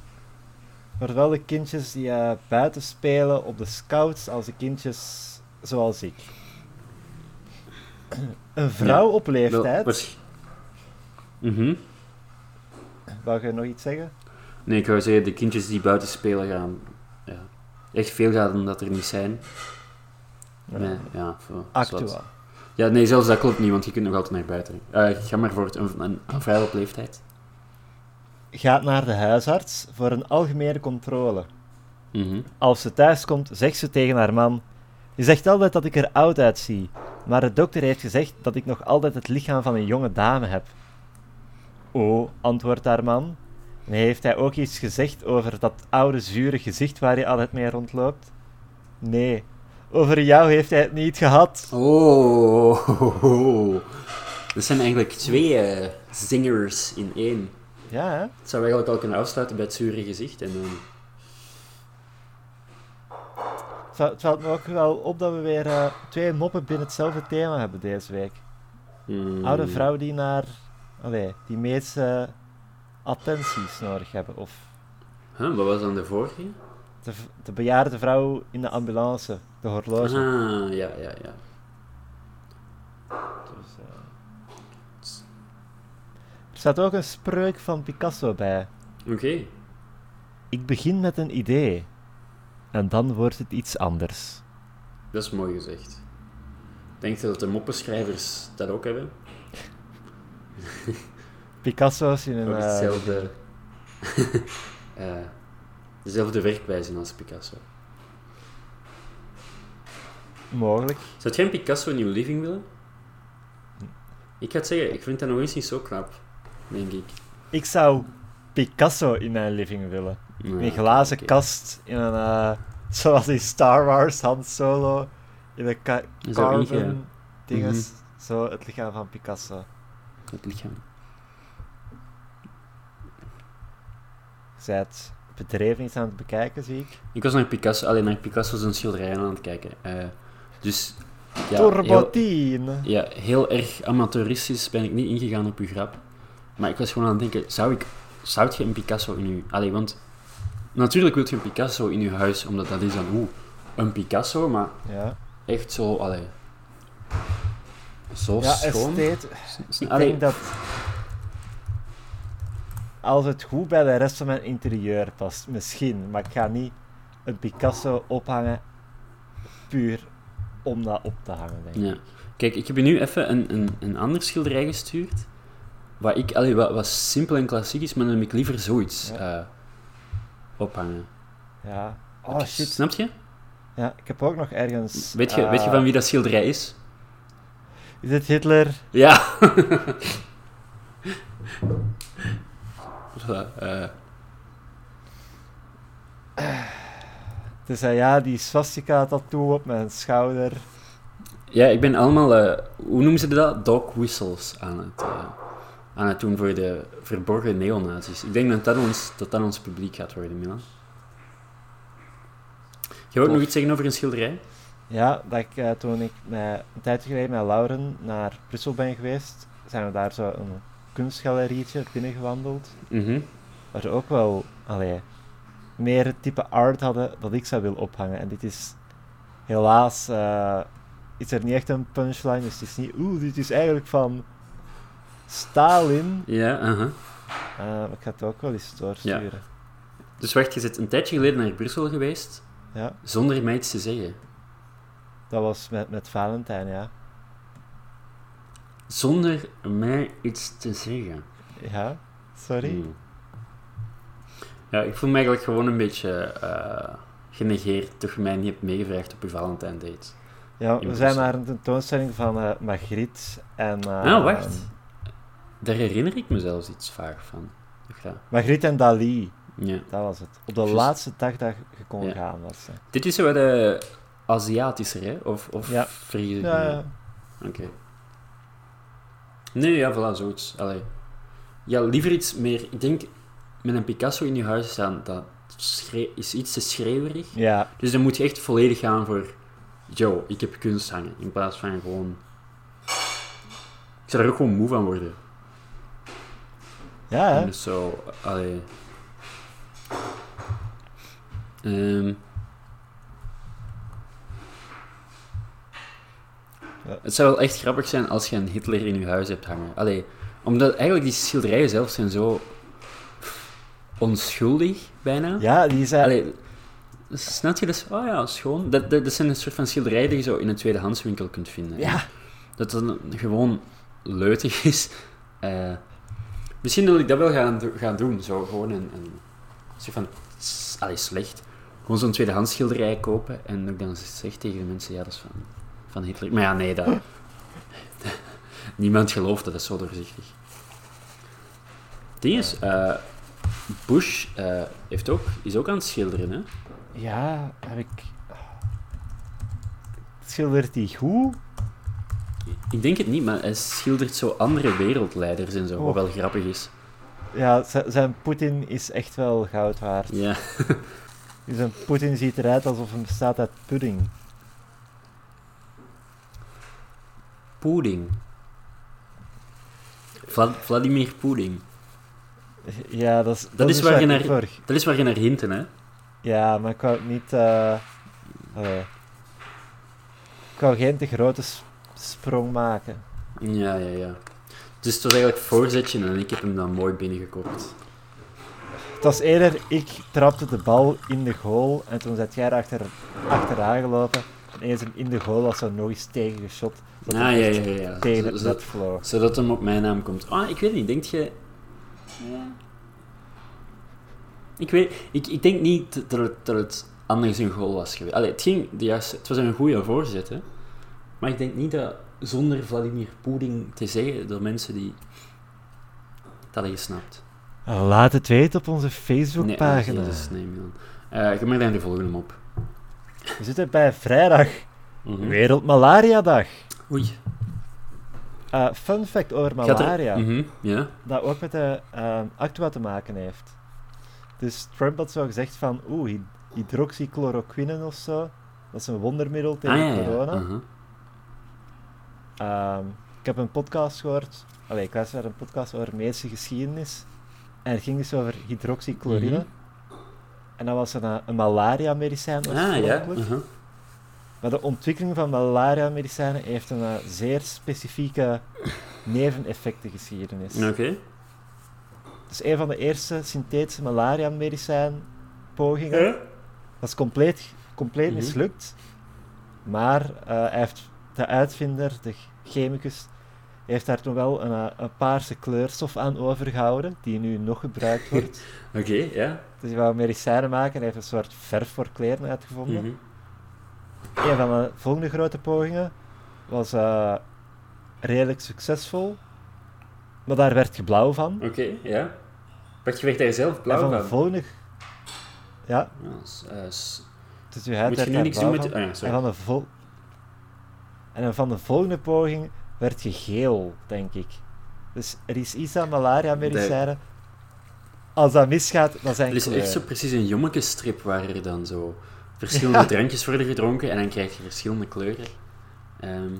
Maar wel de kindjes die eh, buiten spelen op de scouts, als de kindjes zoals ik. Een vrouw Ja, op Wel, leeftijd, waars- Mhm. wou je nog iets zeggen? Nee, ik wou zeggen, de kindjes die buiten spelen gaan... Ja, echt veel gaan dat er niet zijn. Ja. Nee, ja, zo, Actua. Ja, nee, zelfs dat klopt niet, want je kunt nog altijd naar buiten. Eh, ga maar voor het, een, een, een vrouw op leeftijd. Gaat naar de huisarts voor een algemene controle. Mhm. Als ze thuis komt, zegt ze tegen haar man: Je zegt altijd dat ik er oud uitzie, maar de dokter heeft gezegd dat ik nog altijd het lichaam van een jonge dame heb. Oh, antwoordt haar man, Nee, heeft hij ook iets gezegd over dat oude zure gezicht waar hij altijd mee rondloopt? Nee. Over jou heeft hij het niet gehad. Oh, dat zijn eigenlijk twee eh, zingers in één. Ja, hè? Het zou eigenlijk al kunnen afsluiten bij het zure gezicht. En dan... Het valt- me ook wel op dat we weer eh, twee moppen binnen hetzelfde thema hebben deze week. Hmm. Oude vrouw die naar... Allee, die meeste attenties nodig hebben. Of Huh, wat was dan de vorige? de, de bejaarde vrouw in de ambulance. De horloge. Ah, ja, ja, ja. Dus, eh, Er staat ook een spreuk van Picasso bij. Oké. Ik begin met een idee. En dan wordt het iets anders. Dat is mooi gezegd. Denk je dat de moppenschrijvers dat ook hebben? Picasso's in een... Ook eh, hetzelfde... eh, dezelfde werkwijze als Picasso. mogelijk. Zou jij een Picasso je living willen? Ik ga het zeggen, ik vind dat nog eens niet zo knap, denk ik. Ik zou Picasso in mijn living willen. Nou, een glazen kast in een... eh, zoals in Star Wars, Han Solo. In een Zo carbon inge- dinges. Zo het lichaam van Picasso. Het lichaam. Bent bedreven iets aan het bekijken, zie ik. Ik was naar Picasso, alleen naar Picasso's en schilderijen aan het kijken. Eh, dus ja, heel, ja, heel erg amateuristisch ben ik niet ingegaan op uw grap. Maar ik was gewoon aan het denken, zou ik, zou je een Picasso in uw... Allee, want natuurlijk wil je een Picasso in uw huis, omdat dat is dan, oeh, een Picasso, maar Ja, echt zo, allee, zo ja schoon. Ik allee, denk dat als het goed bij de rest van mijn interieur past, misschien, maar ik ga niet een Picasso ophangen puur om dat op te hangen, denk ik. Ja. Kijk, ik heb je nu even een, een, een ander schilderij gestuurd. Wat, ik, allee, wat, wat simpel en klassiek is, maar dan heb ik liever zoiets Ja. eh, ophangen. Ja. Oh shit. Snap je? Ja, ik heb ook nog ergens. Weet je, eh, weet je van wie dat schilderij is? Is het Hitler? Ja. Voilà, eh, Dus uh, ja, die swastika tattoo op mijn schouder. ja, ik ben allemaal, eh, hoe noemen ze dat? Dog whistles aan het, eh, aan het doen voor de verborgen neonazis. Ik denk dat dat ons, dat dat ons publiek gaat worden, Milan. Je wilt nog iets zeggen over een schilderij? Ja, dat ik eh, toen ik met, een tijdje geleden met Lauren naar Brussel ben geweest, zijn we daar zo een kunstgalerietje binnengewandeld. Mhm. Waar ze ook wel allee, meer het type art hadden dat ik zou willen ophangen. En dit is helaas eh, is er niet echt een punchline, dus het is niet, oeh, dit is eigenlijk van Stalin. Ja, aha. Maar ik ga het ook wel eens doorsturen. Dus wacht, je bent een tijdje geleden naar Brussel geweest, Ja. zonder mij iets te zeggen. dat was met, met Valentijn, ja. Zonder mij iets te zeggen. Ja, sorry. Hmm. Ja, ik voel me eigenlijk gewoon een beetje eh, genegeerd, toch je mij niet hebt meegevraagd op je Valentijn date. Ja, we zijn naar een tentoonstelling van eh Magritte en... eh, Ah, wacht. Daar herinner ik me zelfs iets vaag van. Dat? Magritte en Dali, Ja. dat was het. Op de laatste dag dat je kon Ja. gaan was het. Dit is zo de Aziatischer, hè? Of, of Ja. ik Ja, ja. Oké. Nee, ja, voilà, zoiets. Allee. Ja, liever iets meer... Ik denk, met een Picasso in je huis staan, dat is iets te schreeuwerig. Ja, Dus dan moet je echt volledig gaan voor... Yo, ik heb kunst hangen. In plaats van gewoon... Ik zou er ook gewoon moe van worden. Ja, hè. Dus zo... Allee... Ehm. Ja. Het zou wel echt grappig zijn als je een Hitler in je huis hebt hangen. Allee, omdat eigenlijk die schilderijen zelf zijn zo onschuldig, bijna. Ja, die zei... Allee, snap je dus? Oh ja, schoon. Dat, dat, dat zijn een soort van schilderijen die je zo in een tweedehandswinkel kunt vinden. Ja, Dat dan gewoon leutig is. Eh, misschien wil ik dat wel gaan, gaan doen. Zo gewoon een, een soort van... s- Allee, slecht. Gewoon zo'n tweedehands schilderij kopen. En dan zeg tegen de mensen, ja, dat is van, van Hitler. Maar ja, nee, dat... Niemand gelooft dat, dat is zo doorzichtig. Het ding is, eh, Bush eh, heeft ook, is ook aan het schilderen, hè? Ja, heb ik... Schildert die goed? Ik denk het niet, maar hij schildert zo andere wereldleiders en zo, wat Oh. wel grappig is. Ja, zijn Poetin is echt wel goud waard. Ja. Een Poetin ziet eruit alsof hij bestaat uit pudding. Pudding. Vla- Vladimir Pudding. Ja, dat is, Dat is waar je naar- Dat is waar je naar hinten, hè? Ja, maar ik wou niet... eh allee. ik wou geen te grote sprong maken. Ja, ja, ja. Dus het was eigenlijk voorzetje en ik heb hem dan mooi binnengekopt. Het was eerder, ik trapte de bal in de goal en toen zat jij er achter, achteraan gelopen. En eens hem in de goal was er nog eens tegengeschot. Ah, ja, ja, ja. ja. Tegen Zo- het zo- net vloog. Zodat hem op mijn naam komt. Ah, ik weet niet, denk je... Ja. Ik weet... Ik, ik denk niet dat het, dat het anders een goal was geweest. Allee, het ging... de juiste- het was een goede voorzet, hè. Maar ik denk niet dat zonder Vladimir Pudding te zeggen door mensen die... Dat hadden gesnapt. Nou, Laat het weten op onze Nee, Facebookpagina. ah, Jezus, nee, Milan. Je mag daar de volgende op. We zitten bij vrijdag, Mhm. Wereldmalaria-dag. Oei. Eh, fun fact over er- malaria, Mhm, dat ook met de eh, actua te maken heeft. Dus Trump had zo gezegd van, oeh, hy- hydroxychloroquine of zo, dat is een wondermiddel tegen Ah, ja, ja. corona. Ehm, ik heb een podcast gehoord, allee, ik luisterde naar een podcast over medische geschiedenis. En het ging dus over hydroxychlorine. Mhm. En dat was een, eh, een malaria-medicijn Ah, ja. mhm. Maar de ontwikkeling van malaria-medicijnen heeft een eh, zeer specifieke neveneffectengeschiedenis. Oké. Het is een van de eerste synthetische malaria-medicijn-pogingen. Dat is compleet, compleet Mhm. mislukt. Maar eh, hij heeft de uitvinder, de chemicus, heeft daar toen wel een, eh, een paarse kleurstof aan overgehouden, die nu nog gebruikt wordt. Oké, ja. dus hij wou medicijnen maken en heeft een soort verf voor kleren uitgevonden. Mhm. Een van de volgende grote pogingen was eh, redelijk succesvol, maar daar werd je blauw van. Oké, ja. Wacht, je werd daar zelf en blauw van van? de volgende... Ja, Ja, s- dus je huid werd daar met... Oh ja, En van de, vol en dan van de volgende poging werd je geel, denk ik. Dus er is iets aan malaria-medicijnen. Als dat misgaat, dan zijn Er is kleuren. echt zo precies een jommekenstrip waar er dan zo verschillende Ja. drankjes worden gedronken en dan krijg je verschillende kleuren. Ehm,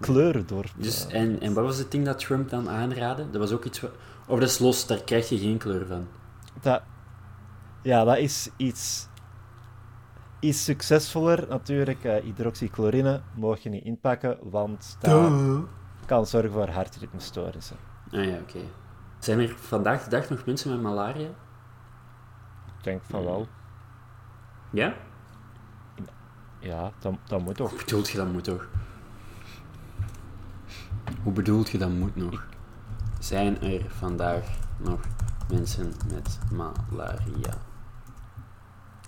kleuren door. dus, en, en wat was het ding dat Trump dan aanraadde? Dat was ook iets... Of dat is los, daar krijg je geen kleur van. dat, ja, dat is iets, iets succesvoller. Natuurlijk, eh hydroxychlorine mag je niet inpakken, want dat kan zorgen voor hartritmestoornissen. Ah ja, oké. Zijn er vandaag de dag nog mensen met malaria? Ik denk van wel. Ja? Ja, dat, dat moet toch. Hoe bedoelt je dat moet toch? Hoe bedoelt je dat moet nog? Zijn er vandaag nog mensen met malaria?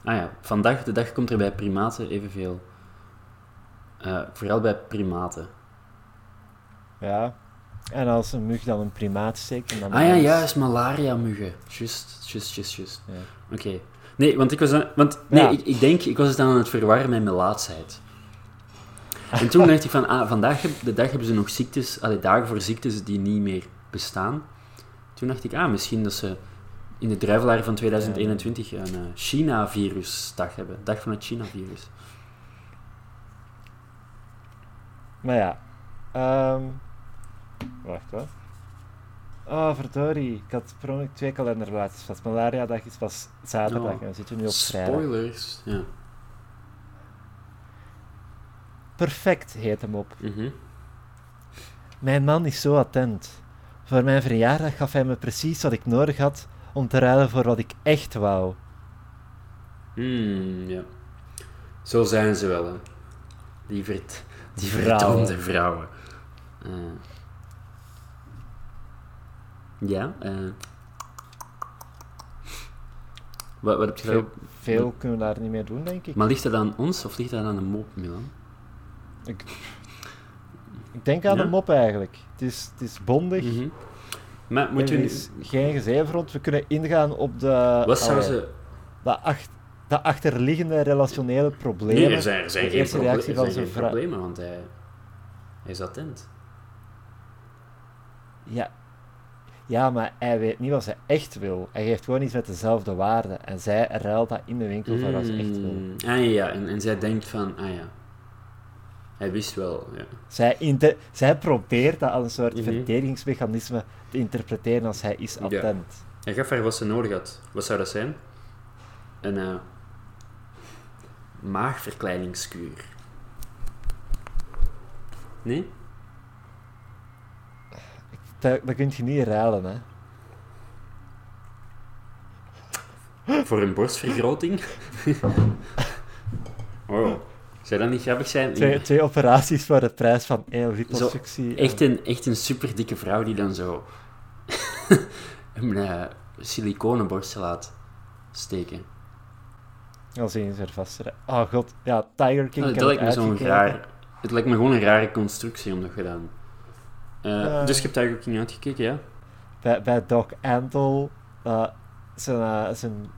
Ah ja, vandaag de dag komt er bij primaten evenveel. eh vooral bij primaten. Ja. En als een mug dan een primaat steekt... en Dan Ah ja, juist, malaria-muggen. Just, just, just. Ja. Oké. Nee, want ik was want, nee, Ja. ik, ik denk, ik was het aan het verwarren met mijn laatsheid. En toen dacht ik van, ah, vandaag de dag hebben ze nog ziektes, allee, dagen voor ziektes die niet meer bestaan. Toen dacht ik, ah, misschien dat ze in de druivelaar van 2021 een eh, China-virusdag hebben. Dag van het China-virus. Maar ja. ehm wacht hoor. Oh, verdorie. Ik had per ongeluk twee kalenderplaatjes vast. Malaria-dag is pas zaterdag Oh. en we zitten nu op vrijdag. Spoilers. Ja. Perfect heet hem op. Mhm. Mijn man is zo attent. Voor mijn verjaardag gaf hij me precies wat ik nodig had om te ruilen voor wat ik echt wou. Hmm, ja. Zo zijn ze wel, hè. Die, vert, die Vrouwen. verdomde vrouwen. Eh. ja, eh. Wat, wat heb je Veel, veel kunnen we daar niet meer doen, denk ik. Maar ligt dat aan ons of ligt dat aan de mop, Milan? Ik, ik denk aan Ja? de mop eigenlijk. Het is, het is bondig. Mhm. Maar moeten er we... is geen. We kunnen ingaan op de, Wat zou ze... de, ach- de achterliggende relationele problemen. Nee, er zijn, er zijn geen, proble- er van zijn geen problemen, want hij, hij is attent. Ja. ja, maar hij weet niet wat ze echt wil. Hij geeft gewoon iets met dezelfde waarden. En zij ruilt dat in de winkel voor wat ze echt wil. Mm, Ah ja, ja. En, en zij denkt van, ah ja. Hij wist wel, ja. Zij, zij probeert dat als een soort Mhm. verdedigingsmechanisme te interpreteren als hij is Ja. attent. Hij gaf haar wat ze nodig had. Wat zou dat zijn? Een eh maagverkleiningskuur. Nee? Dat, dat kun je niet ruilen, hè. Voor een borstvergroting? oh, zou dat niet grappig zijn? Twee, twee operaties voor de prijs van één liposuctie. Echt een, echt een super dikke vrouw die dan zo een eh, siliconen borst laat steken. Als eens er vast Oh god, ja, Tiger King. Dat heb lijkt me het zo'n raar... Het lijkt me gewoon een rare constructie om dat gedaan. Eh, Ja. Dus je hebt Tiger King uitgekeken, ja? Bij, bij Doc Antle, eh, zijn, eh, zijn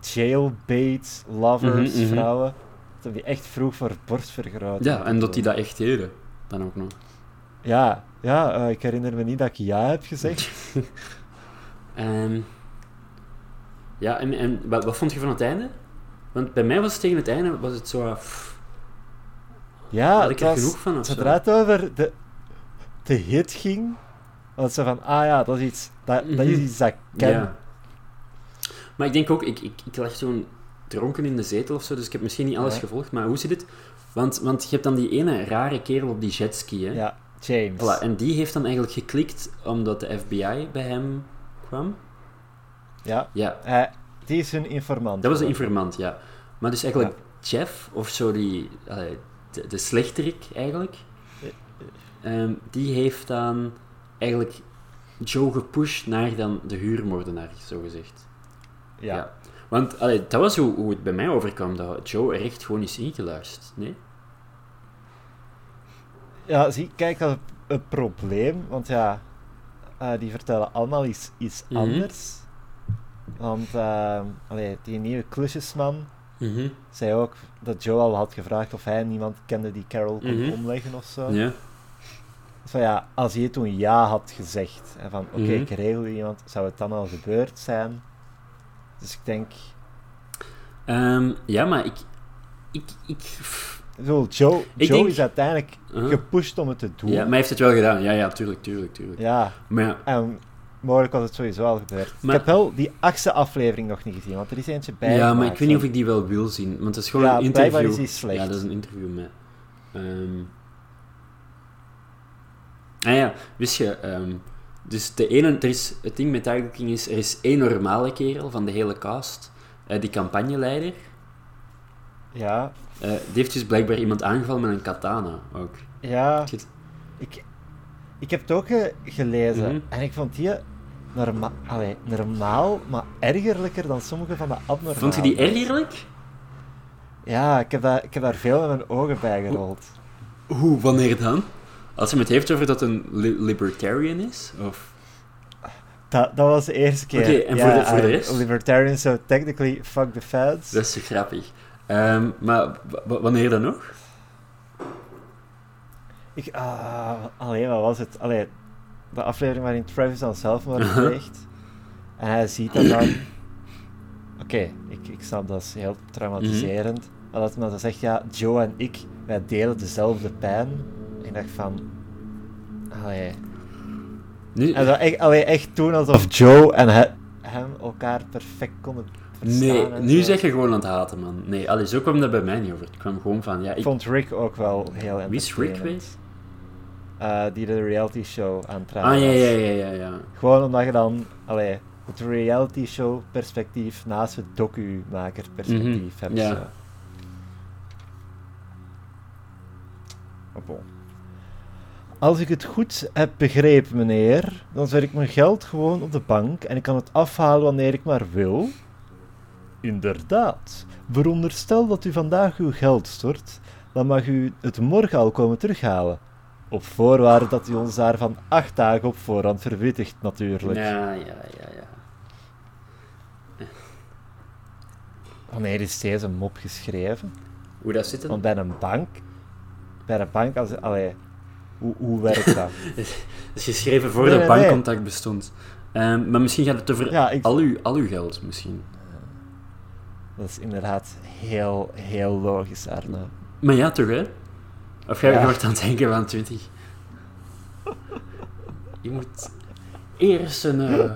jailbait lovers, Mhm, mhm. vrouwen, dat die echt vroeg voor borstvergroting. Ja, en dat die dat echt deden. Dan ook nog. Ja, ja eh, ik herinner me niet dat ik ja heb gezegd. Ehm, ja, en, en wat, wat vond je van het einde? Want bij mij was het tegen het einde, was het zo... ah, pff, Ja, had ik er genoeg van of zo? zodra het over de, de hit ging, was ze van, ah ja, dat is iets dat, dat, is Mhm. iets dat ik ken. Ja. Maar ik denk ook, ik, ik, ik lag zo'n dronken in de zetel of zo, dus ik heb misschien niet alles Ja. gevolgd, maar hoe zit het? Want, want je hebt dan die ene rare kerel op die jetski, hè? Ja, James. Voilà, en die heeft dan eigenlijk geklikt omdat de FBI bij hem kwam. Ja, Ja, eh, die is hun informant. dat was de informant, ja. Maar dus eigenlijk Jeff, of zo die... de, de slechterik eigenlijk, ehm, die heeft dan eigenlijk Joe gepusht naar dan de huurmoordenaar, zogezegd. Ja. Ja. Want allee, dat was hoe, hoe het bij mij overkwam, dat Joe er echt gewoon is ingeluisterd. Nee? Ja, zie, kijk, dat is een probleem, want ja, eh, die vertellen allemaal iets, iets Mhm. anders. Want uh, allee, die nieuwe klusjesman Mhm. zei ook dat Joe al had gevraagd of hij niemand kende die Carol kon Mhm. omleggen of zo. Ja. Dus van ja, als hij toen ja had gezegd, en van oké, Mhm. ik regel iemand, zou het dan al gebeurd zijn? Dus ik denk, Ehm, ja, maar ik... Ik... ik bedoel, Joe, Ik Joe denk- is uiteindelijk gepusht om het te doen. Ja, maar hij heeft het wel gedaan. Ja, ja, tuurlijk, tuurlijk, tuurlijk. Ja, Maar ja, En mogelijk was het sowieso al gebeurd. Maar- Ik heb wel die achtste aflevering nog niet gezien, want er is eentje bij. ja, maar ik weet niet of ik die wel wil zien, want het is gewoon Ja, een interview. is die slecht. Ja, dat is een interview met... Ah ja, wist je... ehm, dus de ene... Er is, het ding met Tiger King is, er is één normale kerel van de hele cast, eh, die campagneleider. Ja, eh, die heeft dus blijkbaar iemand aangevallen met een katana ook. ja. Shit. Ik, ik heb het ook gelezen Mhm. en ik vond die norma allee, normaal, maar ergerlijker dan sommige van de abnormale. Vond je die ergerlijk? Ja, ik heb, daar, ik heb daar veel met mijn ogen bij gerold. Hoe, wanneer dan? Als hij het heeft over dat een li- libertarian is? Of... Dat, dat was de eerste keer. Oké, en ja, voor de- voor de rest? Libertarians, so technically fuck the feds. Dat is zo grappig. Ehm, maar wanneer dan nog? Ik, ah, allee, wat was het? Allee, de aflevering waarin Travis dan zelfmoord Uh-huh. pleegt. En hij ziet dat dan... Oké, ik, ik snap dat is heel traumatiserend. Maar dat men dan zegt, ja, Joe en ik, wij delen dezelfde pijn. Ik dacht van... Allee... En dat echt, allee, echt doen alsof Joe en he- hem elkaar perfect konden verstaan. nee, nu zo. zeg je gewoon aan het haten, man. Nee, allee, zo kwam dat bij mij niet over. Het kwam gewoon van, ja, Ik ik... vond Rick ook wel heel Wie is Rick entertainend. Eh, die de reality show aan het Ah, ja, ja, ja, ja, ja. Gewoon omdat je dan allee, het reality show perspectief naast het docu-maker perspectief Mhm, hebt. ja. zo. Oh, bon. Als ik het goed heb begrepen, meneer, dan zet ik mijn geld gewoon op de bank en ik kan het afhalen wanneer ik maar wil. Inderdaad. Veronderstel dat u vandaag uw geld stort, dan mag u het morgen al komen terughalen. Op voorwaarde dat hij ons daarvan acht dagen op voorhand verwittigt, natuurlijk. Ja, ja, ja, ja. Wanneer is deze mop geschreven? Hoe dat zit het? Want bij een bank... Bij een bank, als... Allee, hoe, hoe werkt dat? Het is geschreven voor Nee, de nee, nee. bankcontact bestond. Ehm, maar misschien gaat het over Ja, ik- al, uw, al uw geld, misschien. Dat is inderdaad heel, heel logisch, Arne. Maar ja, toch, hè? Of jij Ja. je wordt aan het denken van 20. Je moet eerst een, eh,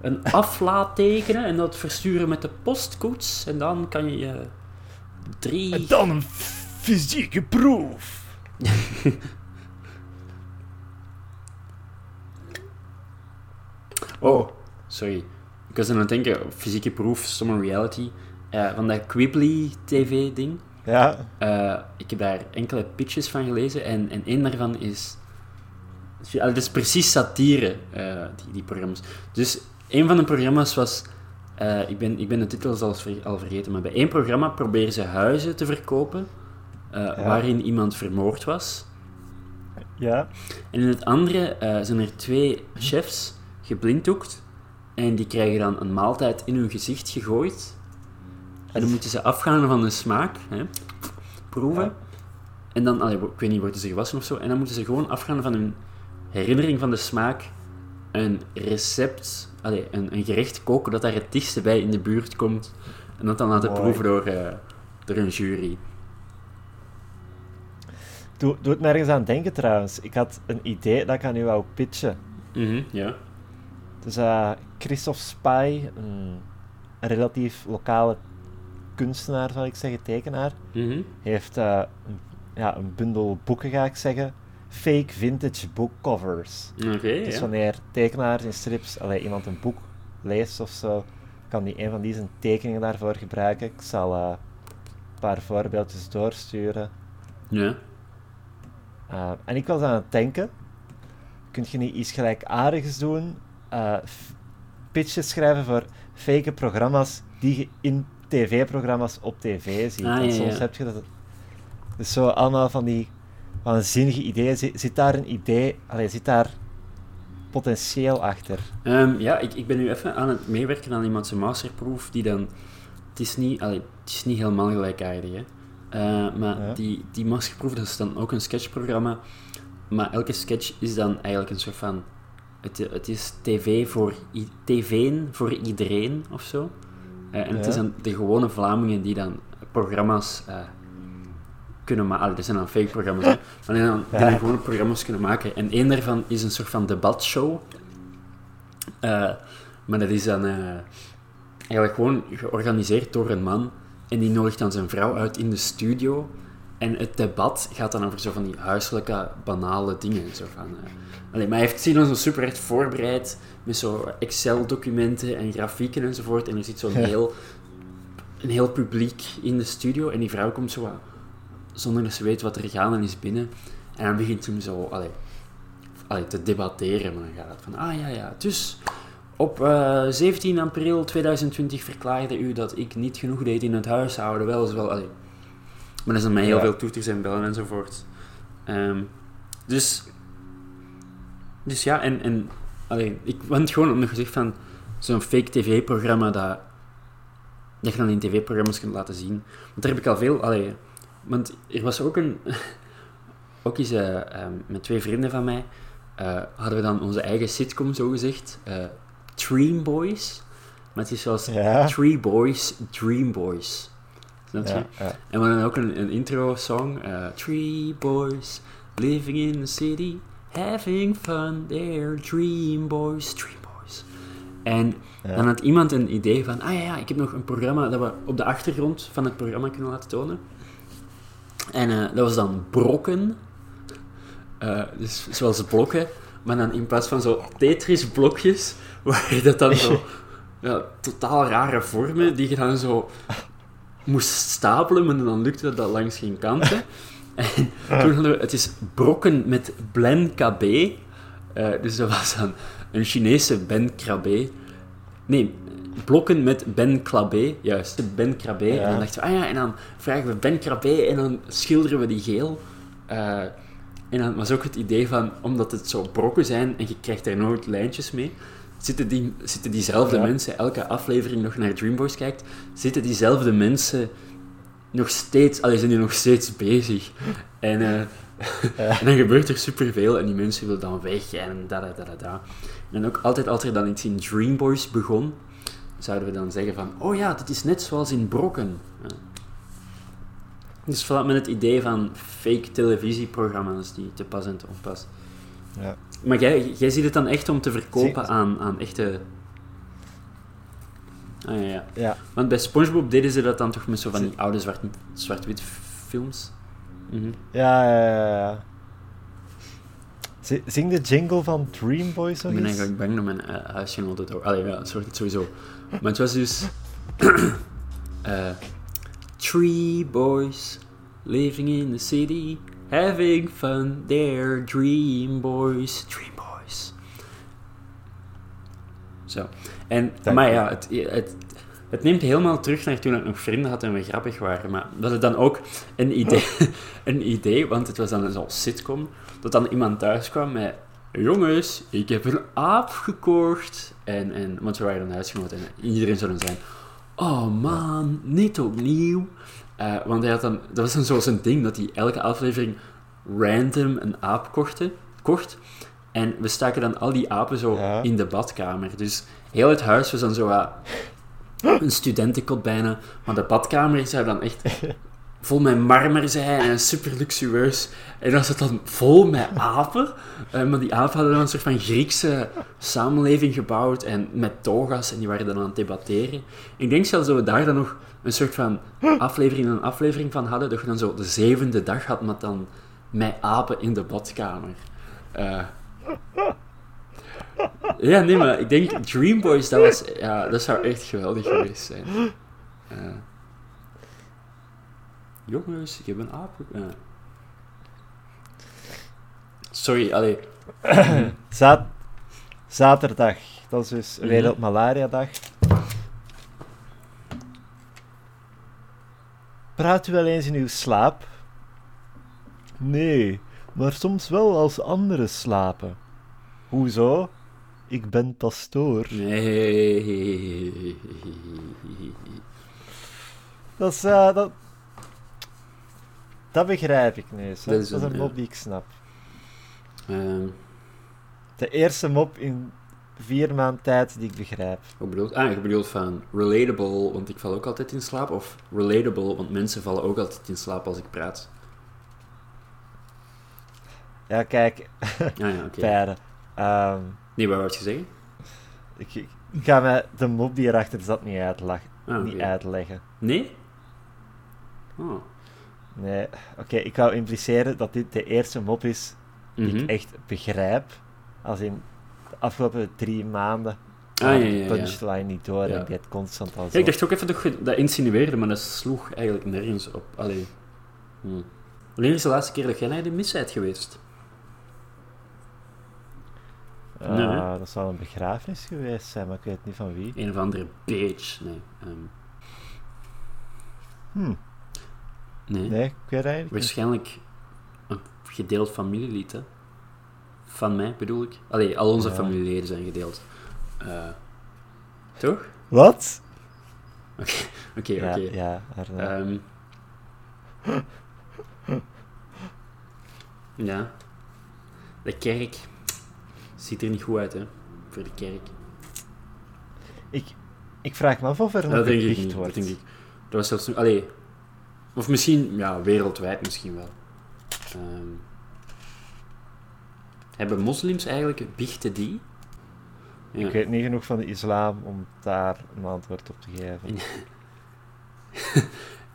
een aflaat tekenen en dat versturen met de postkoets. En dan kan je je drie... dan een fysieke proef. Oh, sorry. Ik was aan het denken, fysieke proef, Summer Reality. eh, van dat Quibbly TV-ding. Ja, Eh, ik heb daar enkele pitches van gelezen en, en één daarvan is... Het is precies satire, eh, die, die programma's. Dus een van de programma's was... ik, ben, ik ben de titel zelfs ver- al vergeten, maar bij één programma proberen ze huizen te verkopen Ja. waarin iemand vermoord was. ja. En in het andere zijn er twee chefs geblinddoekt en die krijgen dan een maaltijd in hun gezicht gegooid. En dan moeten ze afgaan van de smaak, hè, proeven. Ja. En dan, allee, ik weet niet, worden ze gewassen of zo, en dan moeten ze gewoon afgaan van hun herinnering van de smaak een recept, allee, een, een gerecht koken dat daar het dichtste bij in de buurt komt. En dat dan laten Mooi. proeven door, eh, door een jury. Doe, doe het me ergens aan denken trouwens. Ik had een idee dat ik aan u wou pitchen. Mhm, ja. Dus eh Christophe Spy, een, relatief lokale kunstenaar, zal ik zeggen, tekenaar, Mhm. heeft eh, een, ja, een bundel boeken, ga ik zeggen. Fake vintage book covers. Oké, Dus ja. wanneer tekenaars in strips, allee, iemand een boek leest of zo, kan die een van die zijn tekeningen daarvoor gebruiken. Ik zal eh, een paar voorbeeldjes doorsturen. Ja. Uh, en ik was aan het denken, kun je niet iets gelijkaardigs doen? Uh, f- pitches schrijven voor fake programma's die je in tv-programma's op tv ziet. Ah, ja, soms ja. heb je dat... Dus zo allemaal van die waanzinnige ideeën. Zit, zit daar een idee... Allee, zit daar potentieel achter? Ehm, ja, ik, ik ben nu even aan het meewerken aan iemand zijn masterproef, die dan... Het is niet, allee, het is niet helemaal gelijkaardig, hè. Eh, maar Ja. die, die masterproef, dat is dan ook een sketchprogramma. Maar elke sketch is dan eigenlijk een soort van... Het, het is tv voor, tv'n voor iedereen, of zo. Eh, en het Ja. is dan de gewone Vlamingen die dan programma's eh, kunnen maken. Allee, dat zijn dan fake programma's, hè. Maar die dan, die dan gewone programma's kunnen maken. En één daarvan is een soort van debatshow. Eh, maar dat is dan eigenlijk gewoon georganiseerd door een man. En die nodigt dan zijn vrouw uit in de studio. En het debat gaat dan over zo van die huiselijke, banale dingen. Zo van, eh. Allee, maar hij heeft dan zo super echt voorbereid. Met zo Excel-documenten en grafieken enzovoort. En er zit zo'n heel, een heel publiek in de studio. En die vrouw komt zo wat, zonder dat ze weet wat er gaande is binnen. En dan begint hem zo allee, allee, te debatteren. Maar dan gaat het van, ah ja, ja, dus op eh, 17 april 2020 verklaarde u dat ik niet genoeg deed in het huishouden. Wel wel, allee. Maar dat is met heel veel toeters en bellen enzovoort. Ehm, dus, dus ja, en, en allee, ik want gewoon op nog gezegd van zo'n fake tv-programma dat, dat je dan in tv-programma's kunt laten zien. Want daar heb ik al veel, allee, want er was ook een, ook eens eh, ehm, met twee vrienden van mij, eh, hadden we dan onze eigen sitcom, zogezegd, eh Dream Boys. Maar het is zoals Ja. Three Boys, Dream Boys. Snap je? En we hadden ook een, een intro-song. eh, Three boys living in the city, having fun, they're dream boys, dream boys. En dan had iemand een idee van, ah ja, ja, ik heb nog een programma dat we op de achtergrond van het programma kunnen laten tonen. En eh, dat was dan brokken. Eh, dus zoals blokken, maar dan in plaats van zo Tetris-blokjes, waar dat dan zo ja, totaal rare vormen, die je dan zo moest stapelen, maar dan lukte dat langs geen kanten. En toen hadden we, het is brokken met Blen KB. Eh, dus dat was dan een Chinese Ben Krabbe. Nee, blokken met Ben Krabbe, juist, Ben Krabbe. Ja. En dan dachten we, ah ja, en dan vragen we Ben Krabbe en dan schilderen we die geel. Eh, En dan was ook het idee van, omdat het zo brokken zijn en je krijgt daar nooit lijntjes mee, zitten, die, zitten diezelfde Ja. mensen, elke aflevering nog naar Dreamboys kijkt, zitten diezelfde mensen nog steeds, allee, zijn die nog steeds bezig. En, eh, en dan gebeurt er superveel en die mensen willen dan weg en da da da da da. En ook altijd als er dan iets in Dreamboys begon, zouden we dan zeggen van, oh ja, dit is net zoals in Brokken. Ja. Dus vooral met het idee van fake televisieprogramma's die te pas en te onpas. Ja. Maar jij, jij ziet het dan echt om te verkopen aan, aan echte... Ah ja, ja. Ja. Want bij SpongeBob deden ze dat dan toch met zo van die oude zwart- zwart-wit films. Mhm. Ja, ja, ja, ja. Zi- Zing de jingle van Dream Boys nog Ik ben eigenlijk bang dat mijn uh, huisgenoot het ook... Allee, ja, het sowieso. Maar het was dus... eh three boys living in the city, having fun, they're dream boys, dream boys. Zo. En, Dank maar ja, het, het, het neemt helemaal terug naar toen ik nog vrienden had en we grappig waren. Maar we hadden dan ook een idee, een idee want het was dan zo'n sitcom, dat dan iemand thuis kwam met... Jongens, ik heb een aap gekocht. En, en, want we waren dan huisgenoten en iedereen zou dan zijn... Oh man, niet opnieuw. Eh, want hij had dan, dat was dan zo zijn ding, dat hij elke aflevering random een aap kochte, kocht. En we staken dan al die apen zo Ja. in de badkamer. Dus heel het huis was dan zo wat een studentenkot bijna. Maar de badkamer zou dan echt vol met marmer zijn en super luxueus. En dan zat dan vol met apen. Eh, maar die apen hadden dan een soort van Griekse samenleving gebouwd en met toga's en die waren dan aan het debatteren. Ik denk zelfs dat we daar dan nog een soort van aflevering en aflevering van hadden, dat je dan zo de zevende dag had met dan met apen in de badkamer. Eh, ja, nee, maar ik denk Dream Boys, dat, was, ja, dat zou echt geweldig geweest zijn. Eh, jongens, ik heb een aap. ja. Sorry, allee. Za- zaterdag. Dat is dus Mhm. Wereldmalaria-dag. Praat u wel eens in uw slaap? Nee, maar soms wel als anderen slapen. Hoezo? Ik ben pastoor. Nee. Dat is, eh, dat... Dat begrijp ik nu. Dat is een- mop die ik snap. Ehm, De eerste mop in vier maanden tijd die ik begrijp. Hoe bedoelt? Ah, je bedoelt van relatable, want ik val ook altijd in slaap. Of relatable, want mensen vallen ook altijd in slaap als ik praat. Ja, kijk, Ah ja. Ehm, Nee, wat wou je zeggen? ik, ik ik ga mij de mop die erachter zat niet, uitlag- Ah, niet uitleggen. Nee? Oh. Nee, oké, ik wou impliceren dat dit de eerste mop is die Mhm. ik echt begrijp. Als in de afgelopen drie maanden. Ah, ja, ja, punchline niet door en die het constant al zo. Ik dacht ook even dat je dat insinueerde, maar dat sloeg eigenlijk nergens op. Allee. Hm. Wanneer is de laatste keer dat jij naar de mis bent geweest? Eh, Nee, dat zou een begrafenis geweest zijn, maar ik weet niet van wie. Een of andere bitch. Nee. Hm, nee. nee, ik weet eigenlijk. Waarschijnlijk een gedeeld familielid, hè? Van mij bedoel ik. Allee, al onze Ja. familieleden zijn gedeeld. Eh, toch? Wat? Oké, oké. Ja, oké. ja, Arno. Ehm. ja. De kerk ziet er niet goed uit, hè? Voor de kerk. ik, ik vraag me af of er nog dat denk ik gedicht niet. Dat wordt. denk ik. Dat was zelfs. Allee. Of misschien, ja, wereldwijd misschien wel. Ehm. hebben moslims eigenlijk biechten die? Ja. Ik weet niet genoeg van de islam om daar een antwoord op te geven.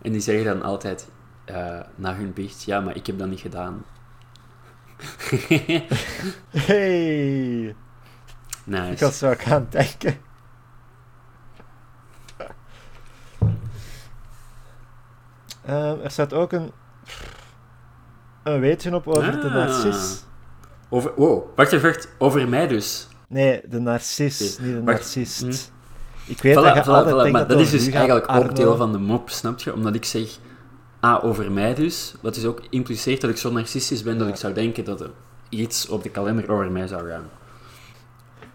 En die zeggen dan altijd eh, na hun biecht, ja, maar ik heb dat niet gedaan. Hey! nice. Ik was zo aan het denken. Ehm, er staat ook een, een weetje op over de Ah. narcis. Over, wow, wacht even, wacht. Over mij dus. Nee, de narcis, Oké, niet de wacht. narcist. Hm. Ik weet Voilà, dat je voilà, altijd voilà, maar dat, dat is dus eigenlijk ook deel van de mop, snap je? Omdat ik zeg, Ah, over mij dus. Wat dus ook impliceert dat ik zo narcistisch ben dat ik zou denken dat er iets op de kalender over mij zou gaan.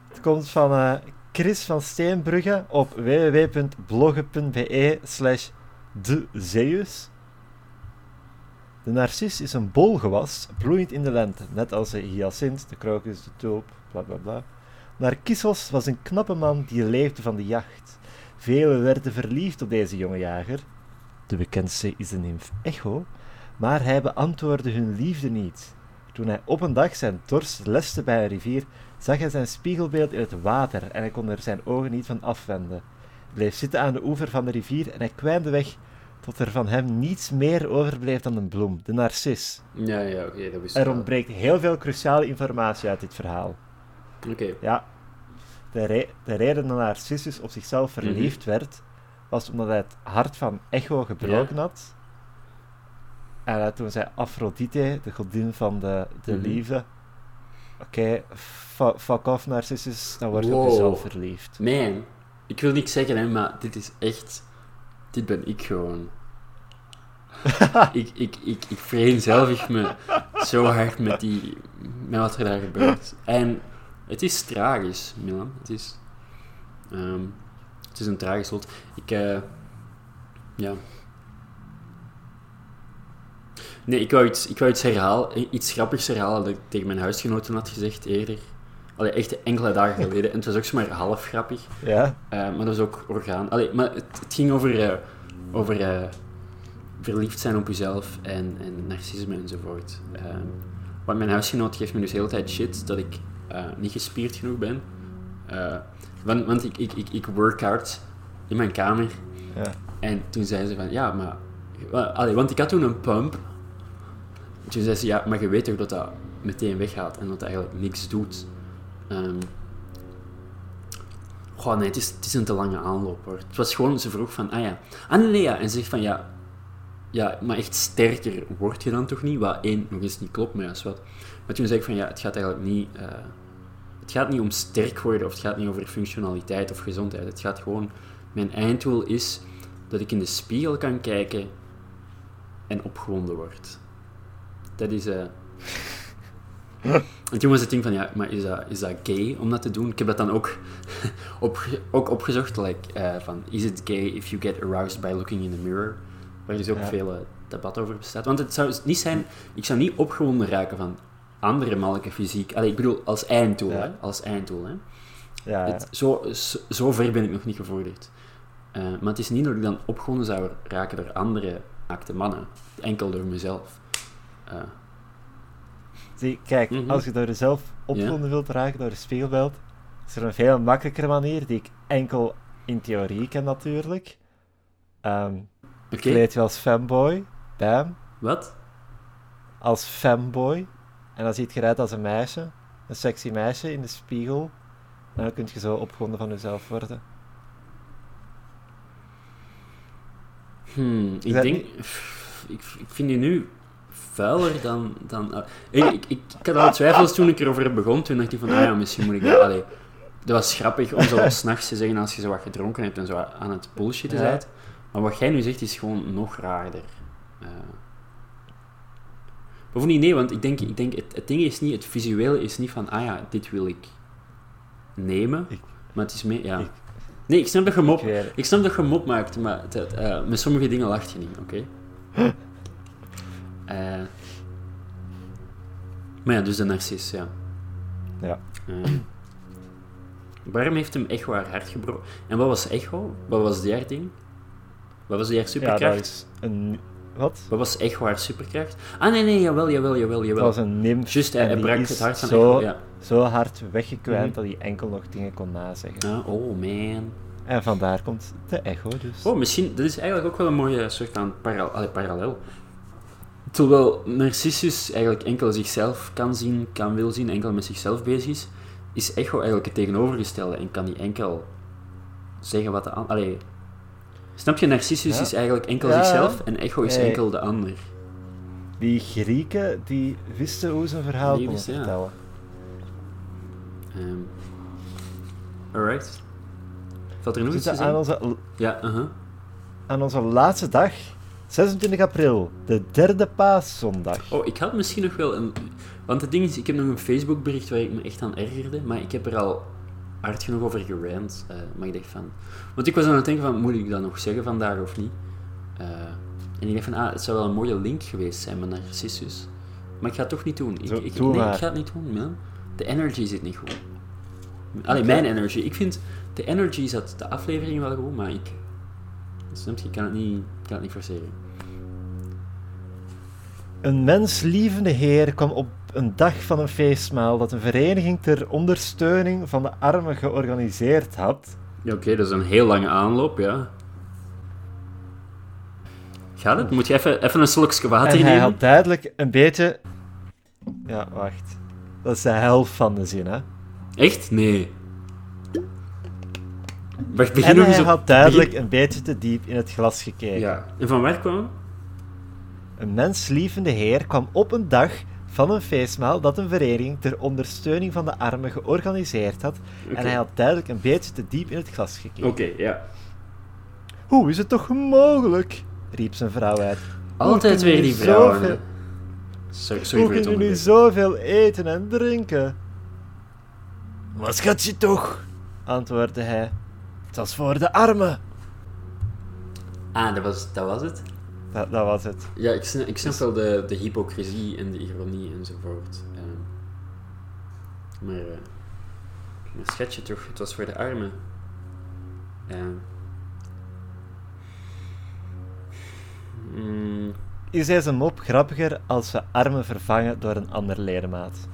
Het komt van eh, Chris van Steenbrugge op www.bloggen.be slash de Zeus. De narcis is een bolgewas, bloeiend in de lente, net als de hyacint, de krokus, de tulp, bla bla bla. Narcissos was een knappe man die leefde van de jacht. Velen werden verliefd op deze jonge jager. De bekendste is de nimf Echo, maar hij beantwoordde hun liefde niet. Toen hij op een dag zijn dorst leste bij een rivier, zag hij zijn spiegelbeeld in het water en hij kon er zijn ogen niet van afwenden. Bleef zitten aan de oever van de rivier en hij kwijnde weg tot er van hem niets meer overbleef dan een bloem, de narcis. Ja, ja, oké, dat wist Er ontbreekt heel veel cruciale informatie uit dit verhaal. Oké. Ja, de, re- de reden dat Narcissus op zichzelf Mhm. verliefd werd, was omdat hij het hart van Echo gebroken had. En toen zei Aphrodite, de godin van de, de Mhm. liefde, oké, fu- fuck off Narcissus, dan word je op jezelf verliefd. Man, ik wil niks zeggen, hè, maar dit is echt... Dit ben ik gewoon. ik, ik, ik, ik vereenzelvig me zo hard met, die, met wat er daar gebeurt. En het is tragisch, Milan. Het is... ehm, het is een tragisch lot. Ik... eh, ja... Nee, ik wou iets, ik wou iets herhalen, iets grappigs herhalen dat ik tegen mijn huisgenoten had gezegd eerder. Allee, echt enkele dagen geleden. En het was ook zomaar half grappig. Ja, Eh, maar dat is ook orgaan. Allee, maar het, het ging over, eh, over eh, verliefd zijn op jezelf en, en narcisme enzovoort. Eh, want mijn huisgenoot geeft me dus de hele tijd shit dat ik niet gespierd genoeg ben. Want want ik, ik, ik, ik work out in mijn kamer. ja. En toen zei ze van, ja, maar... Allee, want ik had toen een pump. Toen zei ze, ja, maar je weet toch dat dat meteen weggaat en dat dat eigenlijk niks doet. Ehm Goh, nee, het is, een te lange aanloop, hoor. Het was gewoon, ze vroeg van, ah ja... Ah, nee, ja. En ze zegt van, ja... Ja, maar echt sterker word je dan toch niet? Wat één, nog eens niet klopt, maar ja, is wat. Maar toen zei ik van, ja, het gaat eigenlijk niet... eh, het gaat niet om sterk worden, of het gaat niet over functionaliteit of gezondheid. Het gaat gewoon... Mijn einddoel is dat ik in de spiegel kan kijken en opgewonden word. Dat is... eh En toen was het ding van, ja, maar is dat, is dat gay om dat te doen? Ik heb dat dan ook, opge- ook opgezocht, like, eh, van, is it gay if you get aroused by looking in the mirror? Waar dus ook Ja. veel eh, debat over bestaat. Want het zou niet zijn, ik zou niet opgewonden raken van andere mannelijke fysiek. Allee, ik bedoel, als einddoel, Ja. hè. Als einddoel, hè. ja, ja. Het, zo, zo, ver ben ik nog niet gevorderd. Eh, maar het is niet dat ik dan opgewonden zou raken door andere naakte mannen. Enkel door mezelf. Zie, kijk, Mhm. als je door jezelf opgewonden wilt raken door een spiegelbeeld, is er een veel makkelijkere manier, die ik enkel in theorie ken natuurlijk. Oké, Kleed je als fanboy, bam, wat? als fanboy, en dan ziet je eruit als een meisje, een sexy meisje in de spiegel, en dan kun je zo opgewonden van jezelf worden. Hmm, ik denk... niet- Ik, ik vind je nu vuiler dan... dan ah, ik, ik, ik, ik had al twijfels toen ik erover begon. Toen dacht ik van, ah ja, misschien moet ik dat... Allee, dat was grappig om zo s'nachts te zeggen als je zo wat gedronken hebt en zo aan het bullshitten Ja. bent. Maar wat jij nu zegt is gewoon nog raarder. Eh Bovendien, nee, want ik denk, ik denk het, het ding is niet, het visuele is niet van, ah ja, dit wil ik nemen. Ik- maar het is meer, ja. ik- nee, ik snap dat je mop, Ik snap dat je mop maakt, maar het, eh, met sommige dingen lacht je niet, oké? Eh, maar ja, dus de narcis, ja. Ja. Eh, waarom heeft hem Echo haar hart gebroken? En wat was Echo? Wat was die haar ding? Wat was die haar Ja, superkracht? is een... Wat? Wat was Echo haar superkracht? Ah, nee, nee, jawel, jawel, jawel, Dat jawel. was een nimf. Juist, hij, hij brak het hart van zo, Echo, ja. zo hard weggekwijnd Mhm. dat hij enkel nog dingen kon nazeggen. Ah, oh, man. En vandaar komt de echo dus. Oh, misschien, dat is eigenlijk ook wel een mooie soort van allee, parallel. Terwijl Narcissus eigenlijk enkel zichzelf kan zien, kan wil zien, enkel met zichzelf bezig is, is Echo eigenlijk het tegenovergestelde en kan die enkel zeggen wat de ander... Allee, snap je? Narcissus Ja. is eigenlijk enkel Ja. zichzelf en Echo is enkel de ander. Die Grieken, die wisten hoe ze een verhaal konden ja. vertellen. Ehm alright. Valt er nog iets aan onze, Ja, uh-huh. aan onze laatste dag 26 april, de derde paaszondag. Oh, ik had misschien nog wel een... Want het ding is, ik heb nog een Facebook-bericht waar ik me echt aan ergerde, maar ik heb er al hard genoeg over gerant. eh maar ik dacht van... Want ik was aan het denken van, moet ik dat nog zeggen vandaag of niet? Eh, en ik dacht van, ah, het zou wel een mooie link geweest zijn met Narcissus. Maar ik ga het toch niet doen. Ik, Zo, ik, doe nee, maar. ik ga het niet doen, man. De energy zit niet goed. Allee, mijn energy. Ik vind, de energy zat de aflevering wel goed, maar ik... Snap je, ik kan het niet, kan het niet forceren. Een menslievende heer kwam op een dag van een feestmaal dat een vereniging ter ondersteuning van de armen georganiseerd had. Ja, oké, dat is een heel lange aanloop, ja. Gaat het? Moet je even, even een slokje water En hij had duidelijk een beetje... Ja, wacht. Dat is de helft van de zin, hè. Echt? Nee. Wacht, begin En nog hij eens op... had duidelijk begin- een beetje te diep in het glas gekeken. Ja. En van waar kwam? Een menslievende heer kwam op een dag van een feestmaal dat een vereniging ter ondersteuning van de armen georganiseerd had. En hij had duidelijk een beetje te diep in het glas gekeken. Oké, ja. Hoe is het toch mogelijk? riep zijn vrouw uit. Altijd weer die vrouwen. zoveel-. Sorry, sorry Hoe kunnen jullie zoveel eten en drinken? Wat schat je toch? antwoordde hij. Het was voor de armen. Ah, dat was, dat was het? Dat, dat was het. Ja, ik snap, ik snap wel de, de hypocrisie en de ironie enzovoort. Ehm, maar, eh maar schat je toch, het was voor de armen. Ehm. Mm, Is deze mop grappiger als we armen vervangen door een ander ledemaat?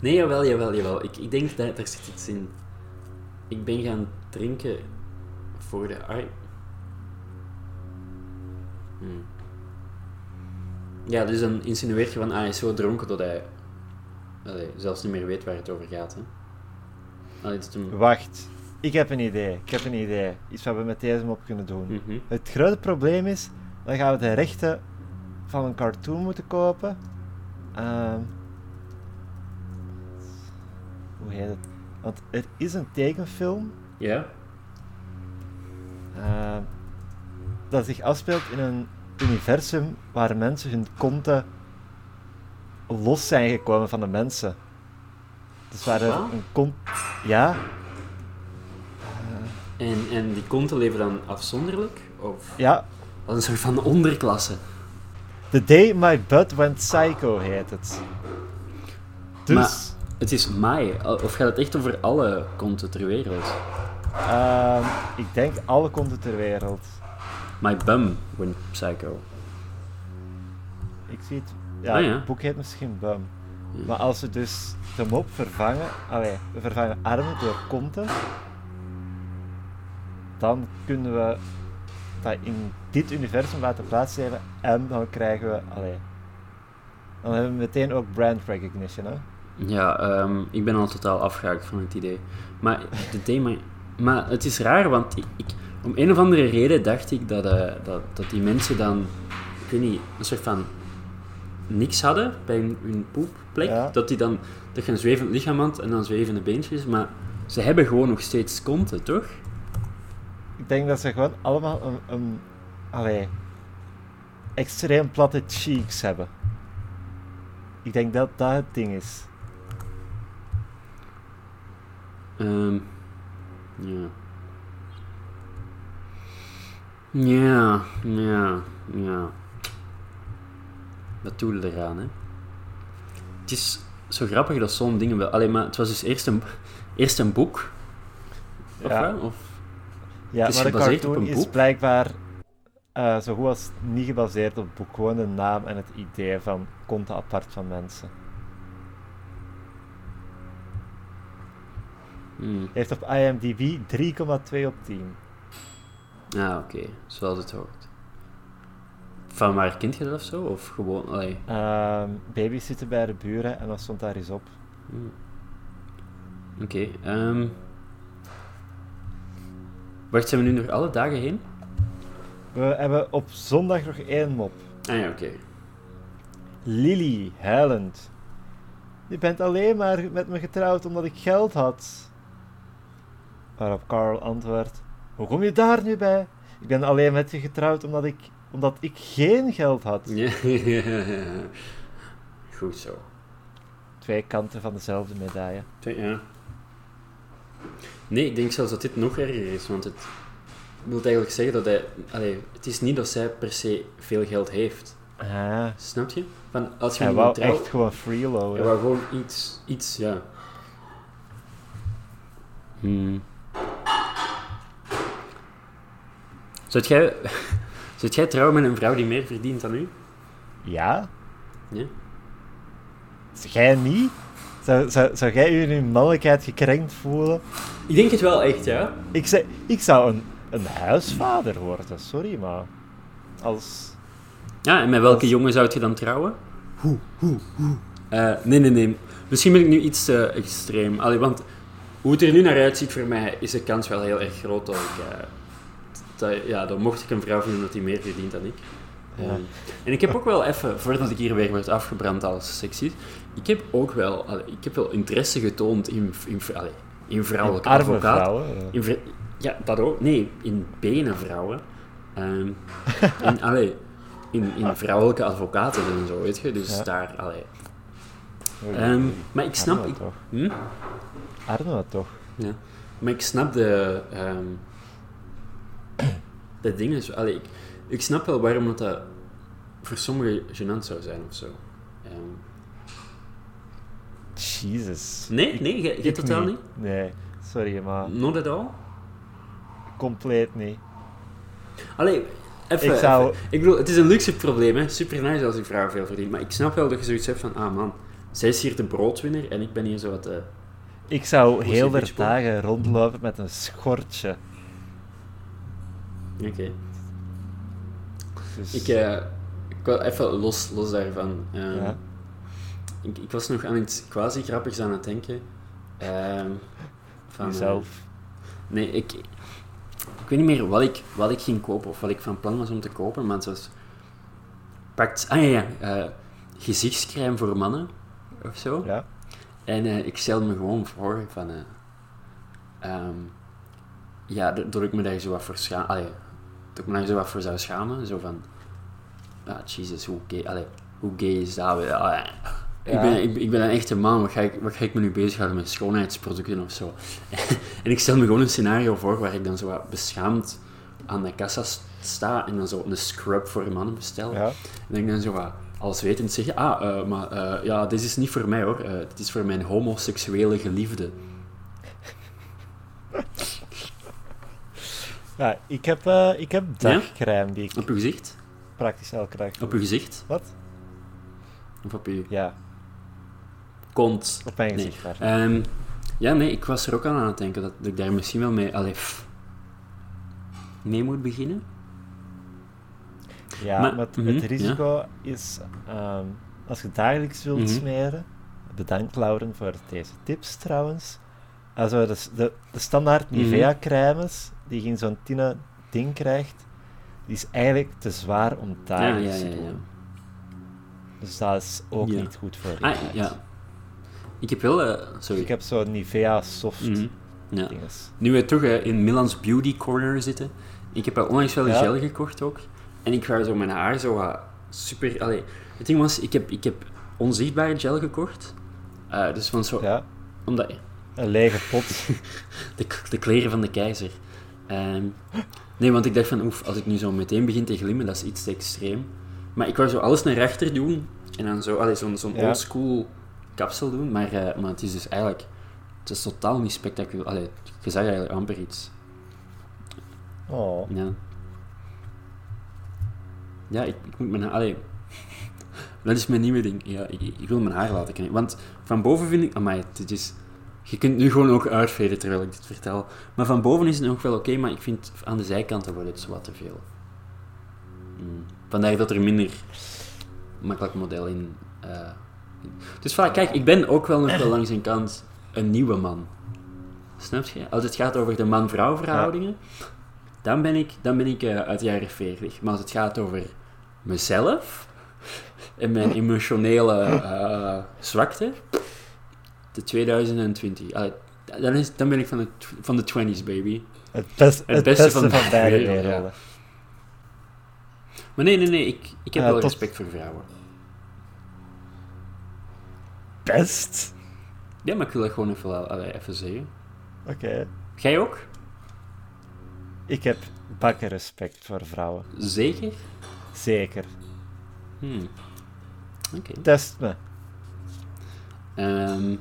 nee, jawel, jawel, jawel. Ik, ik denk dat daar zit iets in. Ik ben gaan drinken voor de arm. Hmm. Ja, dus dan insinueert je van, ah, hij is zo dronken dat hij allee, zelfs niet meer weet waar het over gaat. Hè? Allee, hem... Wacht, ik heb een idee. Ik heb een idee. Iets wat we met deze mop kunnen doen. Mhm. Het grote probleem is, dan gaan we de rechten van een cartoon moeten kopen. Ehm, hoe heet het? Want er is een tekenfilm Ja? ehm, dat zich afspeelt in een universum waar mensen hun konten los zijn gekomen van de mensen. Dus waar er een kont... Ja, En, en die konten leven dan afzonderlijk? Of ja. als een soort van onderklasse? The Day My Butt Went Psycho heet het. Dus... Maar het is Mai. Of gaat het echt over alle konten ter wereld? Ehm, ik denk alle konten ter wereld. My bum went psycho. Ik zie het. Ja, Ah, ja. het boek heet misschien Bum. Ja. Maar als we dus de mop vervangen, allee, we vervangen armen door konten, dan kunnen we dat in dit universum laten plaatsgeven en dan krijgen we, allee, dan hebben we meteen ook brand recognition, hè? Ja, ehm, ik ben al totaal afgehaakt van het idee. Maar, de thema, maar het is raar, want ik, ik- om een of andere reden dacht ik dat, eh, dat, dat die mensen dan, ik weet niet, een soort van niks hadden bij hun, hun poepplek. Ja. Dat, die dan, dat je een zwevend lichaam had en dan zwevende beentjes, maar ze hebben gewoon nog steeds konten, toch? Ik denk dat ze gewoon allemaal een, een allee, extreem platte cheeks hebben. Ik denk dat dat het ding is. Ehm, ja. Ja, ja, ja. Wat doe je eraan, hè? Het is zo grappig dat zo'n dingen wel... Alleen maar het was dus eerst een, eerst een boek. Of Ja. Of... Ja, Het is maar de gebaseerd op cartoon een is boek? blijkbaar eh, zo goed als niet gebaseerd op het boek. Gewoon de naam en het idee van konten apart van mensen. Hmm. Heeft op IMDb 3,2 op 10. Ah, oké. Zoals het hoort. Van waar kent je dat of zo? Of gewoon... Allee. Ehm baby's zitten bij de buren en dat stond daar eens op. Hmm. Oké. ehm. Wacht, zijn we nu nog alle dagen heen? We hebben op zondag nog één mop. Ah ja, oké. Lily, huilend. Je bent alleen maar met me getrouwd omdat ik geld had. Waarop Carl antwoordt: Hoe kom je daar nu bij? Ik ben alleen met je getrouwd omdat ik, omdat ik geen geld had. Ja. Goed zo. Twee kanten van dezelfde medaille. Ja. Nee, ik denk zelfs dat dit nog erger is, want het wil eigenlijk zeggen dat hij... Allee, het is niet dat zij per se veel geld heeft. Ah, Snap je? Van, als je hij wou echt gewoon freeloaden. Hij wou gewoon iets, iets, ja. Hmm. Zou jij, zou jij trouwen met een vrouw die meer verdient dan u? Ja? Ja? Jij niet? Zou, zou, zou jij je in je mannelijkheid gekrenkt voelen? Ik denk het wel echt, ja. Ik, zei, ik zou een, een huisvader worden, sorry, maar... Als... Ja, en met welke Als- jongen zou je dan trouwen? Hoe, hoe, hoe? Eh, nee, nee, nee. Misschien ben ik nu iets te extreem. Allee, want hoe het er nu naar uitziet voor mij, is de kans wel heel erg groot dat ik... eh, dat, ja, dan mocht ik een vrouw vinden dat die meer verdient dan ik. Ja. Ehm, en ik heb ook wel even, voordat ik hier weer werd afgebrand als seksist, ik heb ook wel, allee, ik heb wel interesse getoond in, in, allee, in vrouwelijke advocaten. vrouwen. eh. In ja, dat ook. Nee, in benen vrouwen. Ehm, in, allee, in, in vrouwelijke advocaten en zo, weet je. Dus Ja. daar, allee. Ehm, maar ik snap... Arno Ik, toch? hm? Arno toch? Ja. Maar ik snap de... de dingen zo... Allee, ik, ik snap wel waarom dat, dat voor sommigen gênant zou zijn of zo. Ehm, Jesus. nee, nee, jij- Ik totaal niet? Nee, sorry, maar Not at all? compleet niet. Allee, even... Ik zou- even. Ik bedoel, het is een luxe probleem, hè. Super nice als die vrouw veel verdient. Maar ik snap wel dat je zoiets hebt van... Ah, man. Zij is hier de broodwinner en ik ben hier zo wat... eh, Ik zou heel de dagen rondlopen met een schortje. Oké. Dus, Ik, eh, ik wil even los, los daarvan. Ehm, Ja. ik, ik was nog aan iets quasi grappigs aan het denken. Ehm, van, eh, jezelf. nee, ik, ik weet niet meer wat ik, wat ik ging kopen of wat ik van plan was om te kopen, maar het was... Pakt, ah ja, ja, eh, gezichtscrème voor mannen of zo. Ja. En ik stel me gewoon voor van... eh, ehm, ja, dat dat ik me daar zo wat voor schaam... Dat ik me daar zo wat voor zou schamen. Zo van... Ah, Jesus, hoe gay... Allee, hoe gay is dat? Ah, ja. Ik, Ja. ben, ik, ik ben een echte man, wat ga, ik, wat ga ik me nu bezighouden met schoonheidsproducten of zo? en ik stel me gewoon een scenario voor waar ik dan zo wat beschaamd aan de kassa st- sta en dan zo een scrub voor mannen bestel. Ja. En ik dan zo wat als wetend zeg, ah, eh, maar eh, ja, dit is niet voor mij hoor. Eh, dit is voor mijn homoseksuele geliefde. ja, ik heb, eh, ik heb dagcrème die ik Op uw gezicht? praktisch elke dag doe. Op uw gezicht? Wat? Of op uw Ja, kont? op mijn Nee. gezicht. daar. Ehm, ja, nee, ik was er ook aan aan het denken dat, ik daar misschien wel mee, allee, mee moet beginnen. Ja, Maar- maar, het, mhm, het risico is, ehm, als je dagelijks wilt Mhm. smeren, bedankt Lauren voor deze tips trouwens. Also, de, de, de standaard Mhm. Nivea-crèmes, die je in zo'n tinnen ding krijgt, die is eigenlijk te zwaar om Ja, dagelijks ja, ja, te doen. Dus dat is ook niet goed voor je Ah, ja. Ik heb wel, eh, Dus sorry. ik heb zo'n Nivea soft Mhm. Ja. dinges. Nu we toch eh, in Milan's Beauty Corner zitten, ik heb al onlangs wel een gel gekocht ook. En ik ga zo mijn haar zo super... Allee, het ding was, ik heb, ik heb onzichtbare gel gekocht. Eh, dus van zo... Ja, Omdat, een lege pot. de, de kleren van de keizer. Ehm, nee, want ik dacht van, oef, als ik nu zo meteen begin te glimmen, dat is iets te extreem. Maar ik wou zo alles naar rechter doen en dan zo, allee, zo'n zo'n Ja. oldschool kapsel doen. Maar, eh, maar het is dus eigenlijk, het is totaal niet spectaculair. Allee, je zag eigenlijk amper iets. Oh. Ja. Ja, ik, ik moet mijn haar... Allee, dat is mijn nieuwe ding. Ja, ik, ik wil mijn haar laten knippen. Want van boven vind ik... Amai, dit is... Je kunt nu gewoon ook uitveden terwijl ik dit vertel. Maar van boven is het nog wel oké, maar ik vind aan de zijkanten wordt het wat te veel. Mm. Vandaar dat er minder makkelijk model in... in- dus vaak, kijk, ik ben ook wel nog wel langs een kant een nieuwe man. Snap je? Als het gaat over de man-vrouw verhoudingen, dan ben ik, dan ben ik eh, uit de jaren 40. Maar als het gaat over mezelf en mijn emotionele eh, zwakte, de 2020. Allee, Dan, is, dan ben ik van de, van de 20s, baby. Het, best, het, beste beste, van van, de beide werelden. Maar nee, nee, nee, ik, ik heb wel tot- respect voor vrouwen. Best? Ja, maar ik wil dat gewoon even, wel- allee, even zeggen. Oké. Jij ook? Ik heb bakken respect voor vrouwen. Zeker? Zeker. Hmm. Oké. Test me. Ehm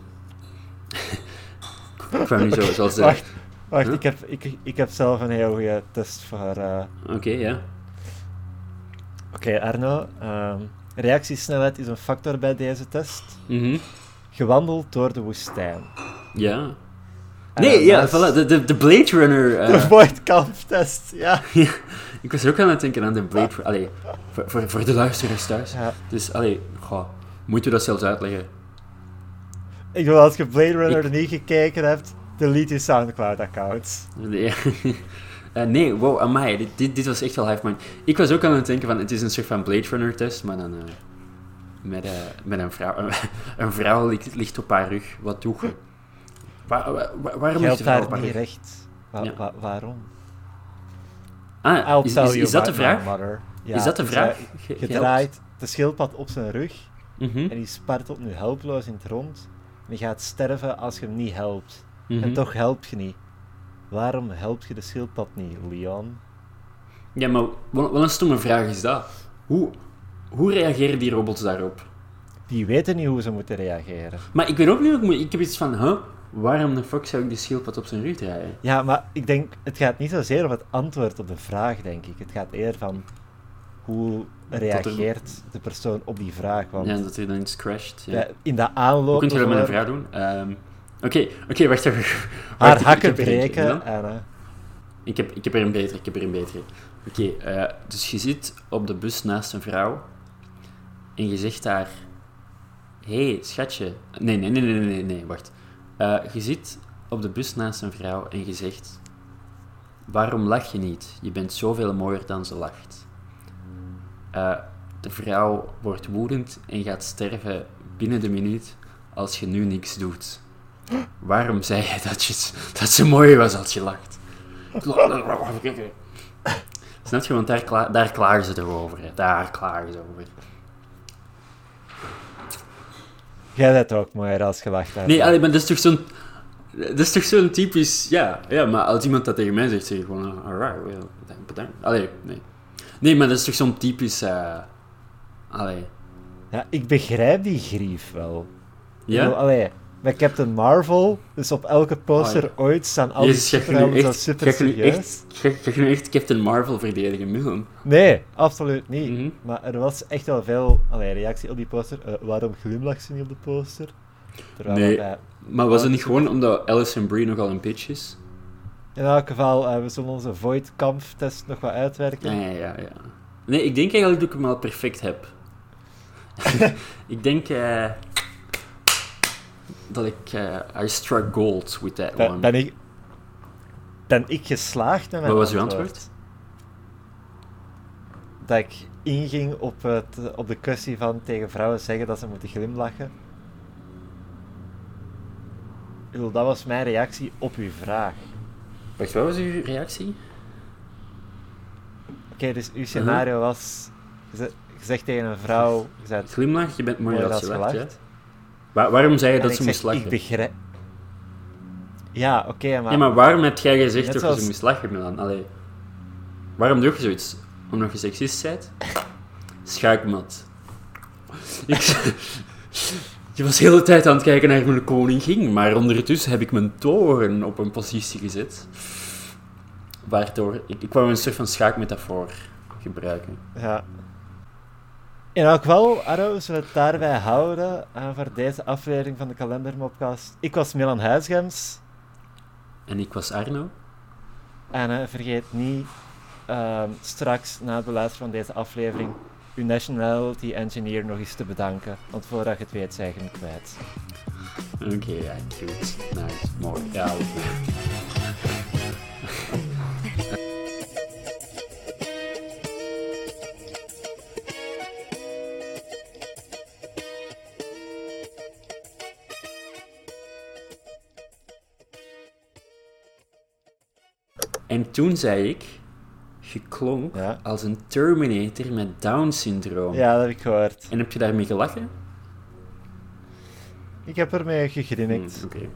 ik wou nu zo, zoals. Wacht, wacht Huh? ik, heb, ik, ik heb zelf een heel goede test voor... eh, Oké, ja. Oké, Arno. ehm, reactiesnelheid is een factor bij deze test. Mhm. Gewandeld door de woestijn. Ja. Nee, ja, dat is voilà, de, de, de Blade Runner. eh, De Void Camp-test, ja. ik was ook aan het denken aan de Blade Runner. Allee, voor, voor, voor de luisteraars thuis. ja. Dus, allee, goh, moet je dat zelfs uitleggen? Ik wil als je Blade Runner Ik- niet gekeken hebt, delete je Soundcloud-account. Nee, Eh, nee wow, amai, dit, dit, dit was echt wel mind. Ik was ook aan het denken van, het is een soort van Blade Runner test, maar dan eh, met, eh, met een vrouw. een vrouw ligt, ligt op haar rug, wat doe je? Waar, waar, waar- waarom ligt Geldt daar op haar niet rug? recht. Wa- Ja. wa- waarom? Ah, is, is, dat de vraag? Ja, is dat de vraag? Je draait de schildpad op zijn rug Mhm, en die spartelt nu helpeloos in het rond. Die gaat sterven als je hem niet helpt. mhm. En toch help je niet. Waarom help je de schildpad niet, Leon? Ja, maar wat, wat een stomme vraag is dat. Hoe, hoe reageren die robots daarop? Die weten niet hoe ze moeten reageren. Maar ik weet ook niet, hoe ik, moet- ik heb iets van, huh? Waarom de fuck zou ik die schildpad op zijn rug draaien? Ja, maar ik denk, het gaat niet zozeer om het antwoord op de vraag, denk ik. Het gaat eerder van hoe reageert de persoon op die vraag. Want Ja, dat er dan iets crasht. Ja. ja, in de aanloop... Hoe kun je dat met een vrouw doen? Ehm, Oké, oké, wacht even. Haar Wacht, hakken ik breken en... eh, Ik heb, ik heb er een betere, ik heb er een betere. Oké, eh, dus je zit op de bus naast een vrouw en je zegt daar... Hé, hey, schatje. Nee, nee, nee, nee, nee, nee, wacht. Eh, je zit op de bus naast een vrouw en je zegt... Waarom lach je niet? Je bent zoveel mooier dan ze lacht. Eh, de vrouw wordt woedend en gaat sterven binnen de minuut als je nu niks doet. Waarom zei je dat, je dat ze mooier was als je lacht? Snap je? Want daar, kla daar klagen ze erover. Hè. Daar klagen ze over. Jij bent ook mooier als gelacht hebt. Nee, allee, maar dat is toch zo'n... Dat is toch zo'n typisch... Ja, ja, maar als iemand dat tegen mij zegt, zeg ik gewoon... ah, Alright, well, bedankt. Allee, nee. Nee, maar dat is toch zo'n typisch... eh allee. Ja, ik begrijp die grief wel. Bedoel, Ja? allee, bij Captain Marvel, dus op elke poster Oh, ooit staan al die superhelden zo echt... super Ga serieus. echt... Ga, ga je nu echt Captain Marvel verdedigen? Nee, absoluut niet. Mhm. Maar er was echt wel veel allee, reactie op die poster. Eh, waarom glimlacht ze niet op de poster? Terwijl Nee. Maar was het niet gewoon omdat Alison Brie nogal een bitch is? In elk geval, eh, we zullen onze Void Kampf-test nog wat uitwerken. Ja, ja, ja. Nee, ik denk eigenlijk dat ik hem al perfect heb. ik denk eh, dat ik... eh I struck gold with that Ben, one. ben, ik, ben ik geslaagd met mijn Wat was uw antwoord? Dat ik inging op, het, op de kwestie van tegen vrouwen zeggen dat ze moeten glimlachen. Ik bedoel, dat was mijn reactie op uw vraag. Wacht, wat was uw reactie? Oké, dus uw scenario was... Je ze- je zegt tegen een vrouw... Je zegt, Glimlach, je bent mooier als je lacht, ja? waarom zei je dat ze moest lachen? Ik begrijp... Ja, oké, maar... Ja, maar waarom heb jij gezegd Net dat zoals- je moest lachen, Milan? Allee. Waarom doe je zoiets? Omdat je seksist bent? Schuikmat. Ik... Je was de hele tijd aan het kijken naar mijn koningin, maar ondertussen heb ik mijn toren op een positie gezet. Waardoor... Ik, ik wou een soort van schaakmetafoor gebruiken. Ja. In elk geval, Arro, zullen we het daarbij houden eh, voor deze aflevering van de Kalendermopcast. Ik was Milan Huisgems. En ik was Arno. En eh, vergeet niet ehm, straks na het beluisteren van deze aflevering uw nationality engineer nog eens te bedanken. Want voordat je het weet, zijn je kwijt. Oké, ja, goed. Nice. Mooi. Ja. En toen zei ik, klonk Ja. als een Terminator met Down-syndroom. Ja, dat heb ik gehoord. En heb je daarmee gelachen? Ik heb ermee gegrinnikt. Hmm, Oké.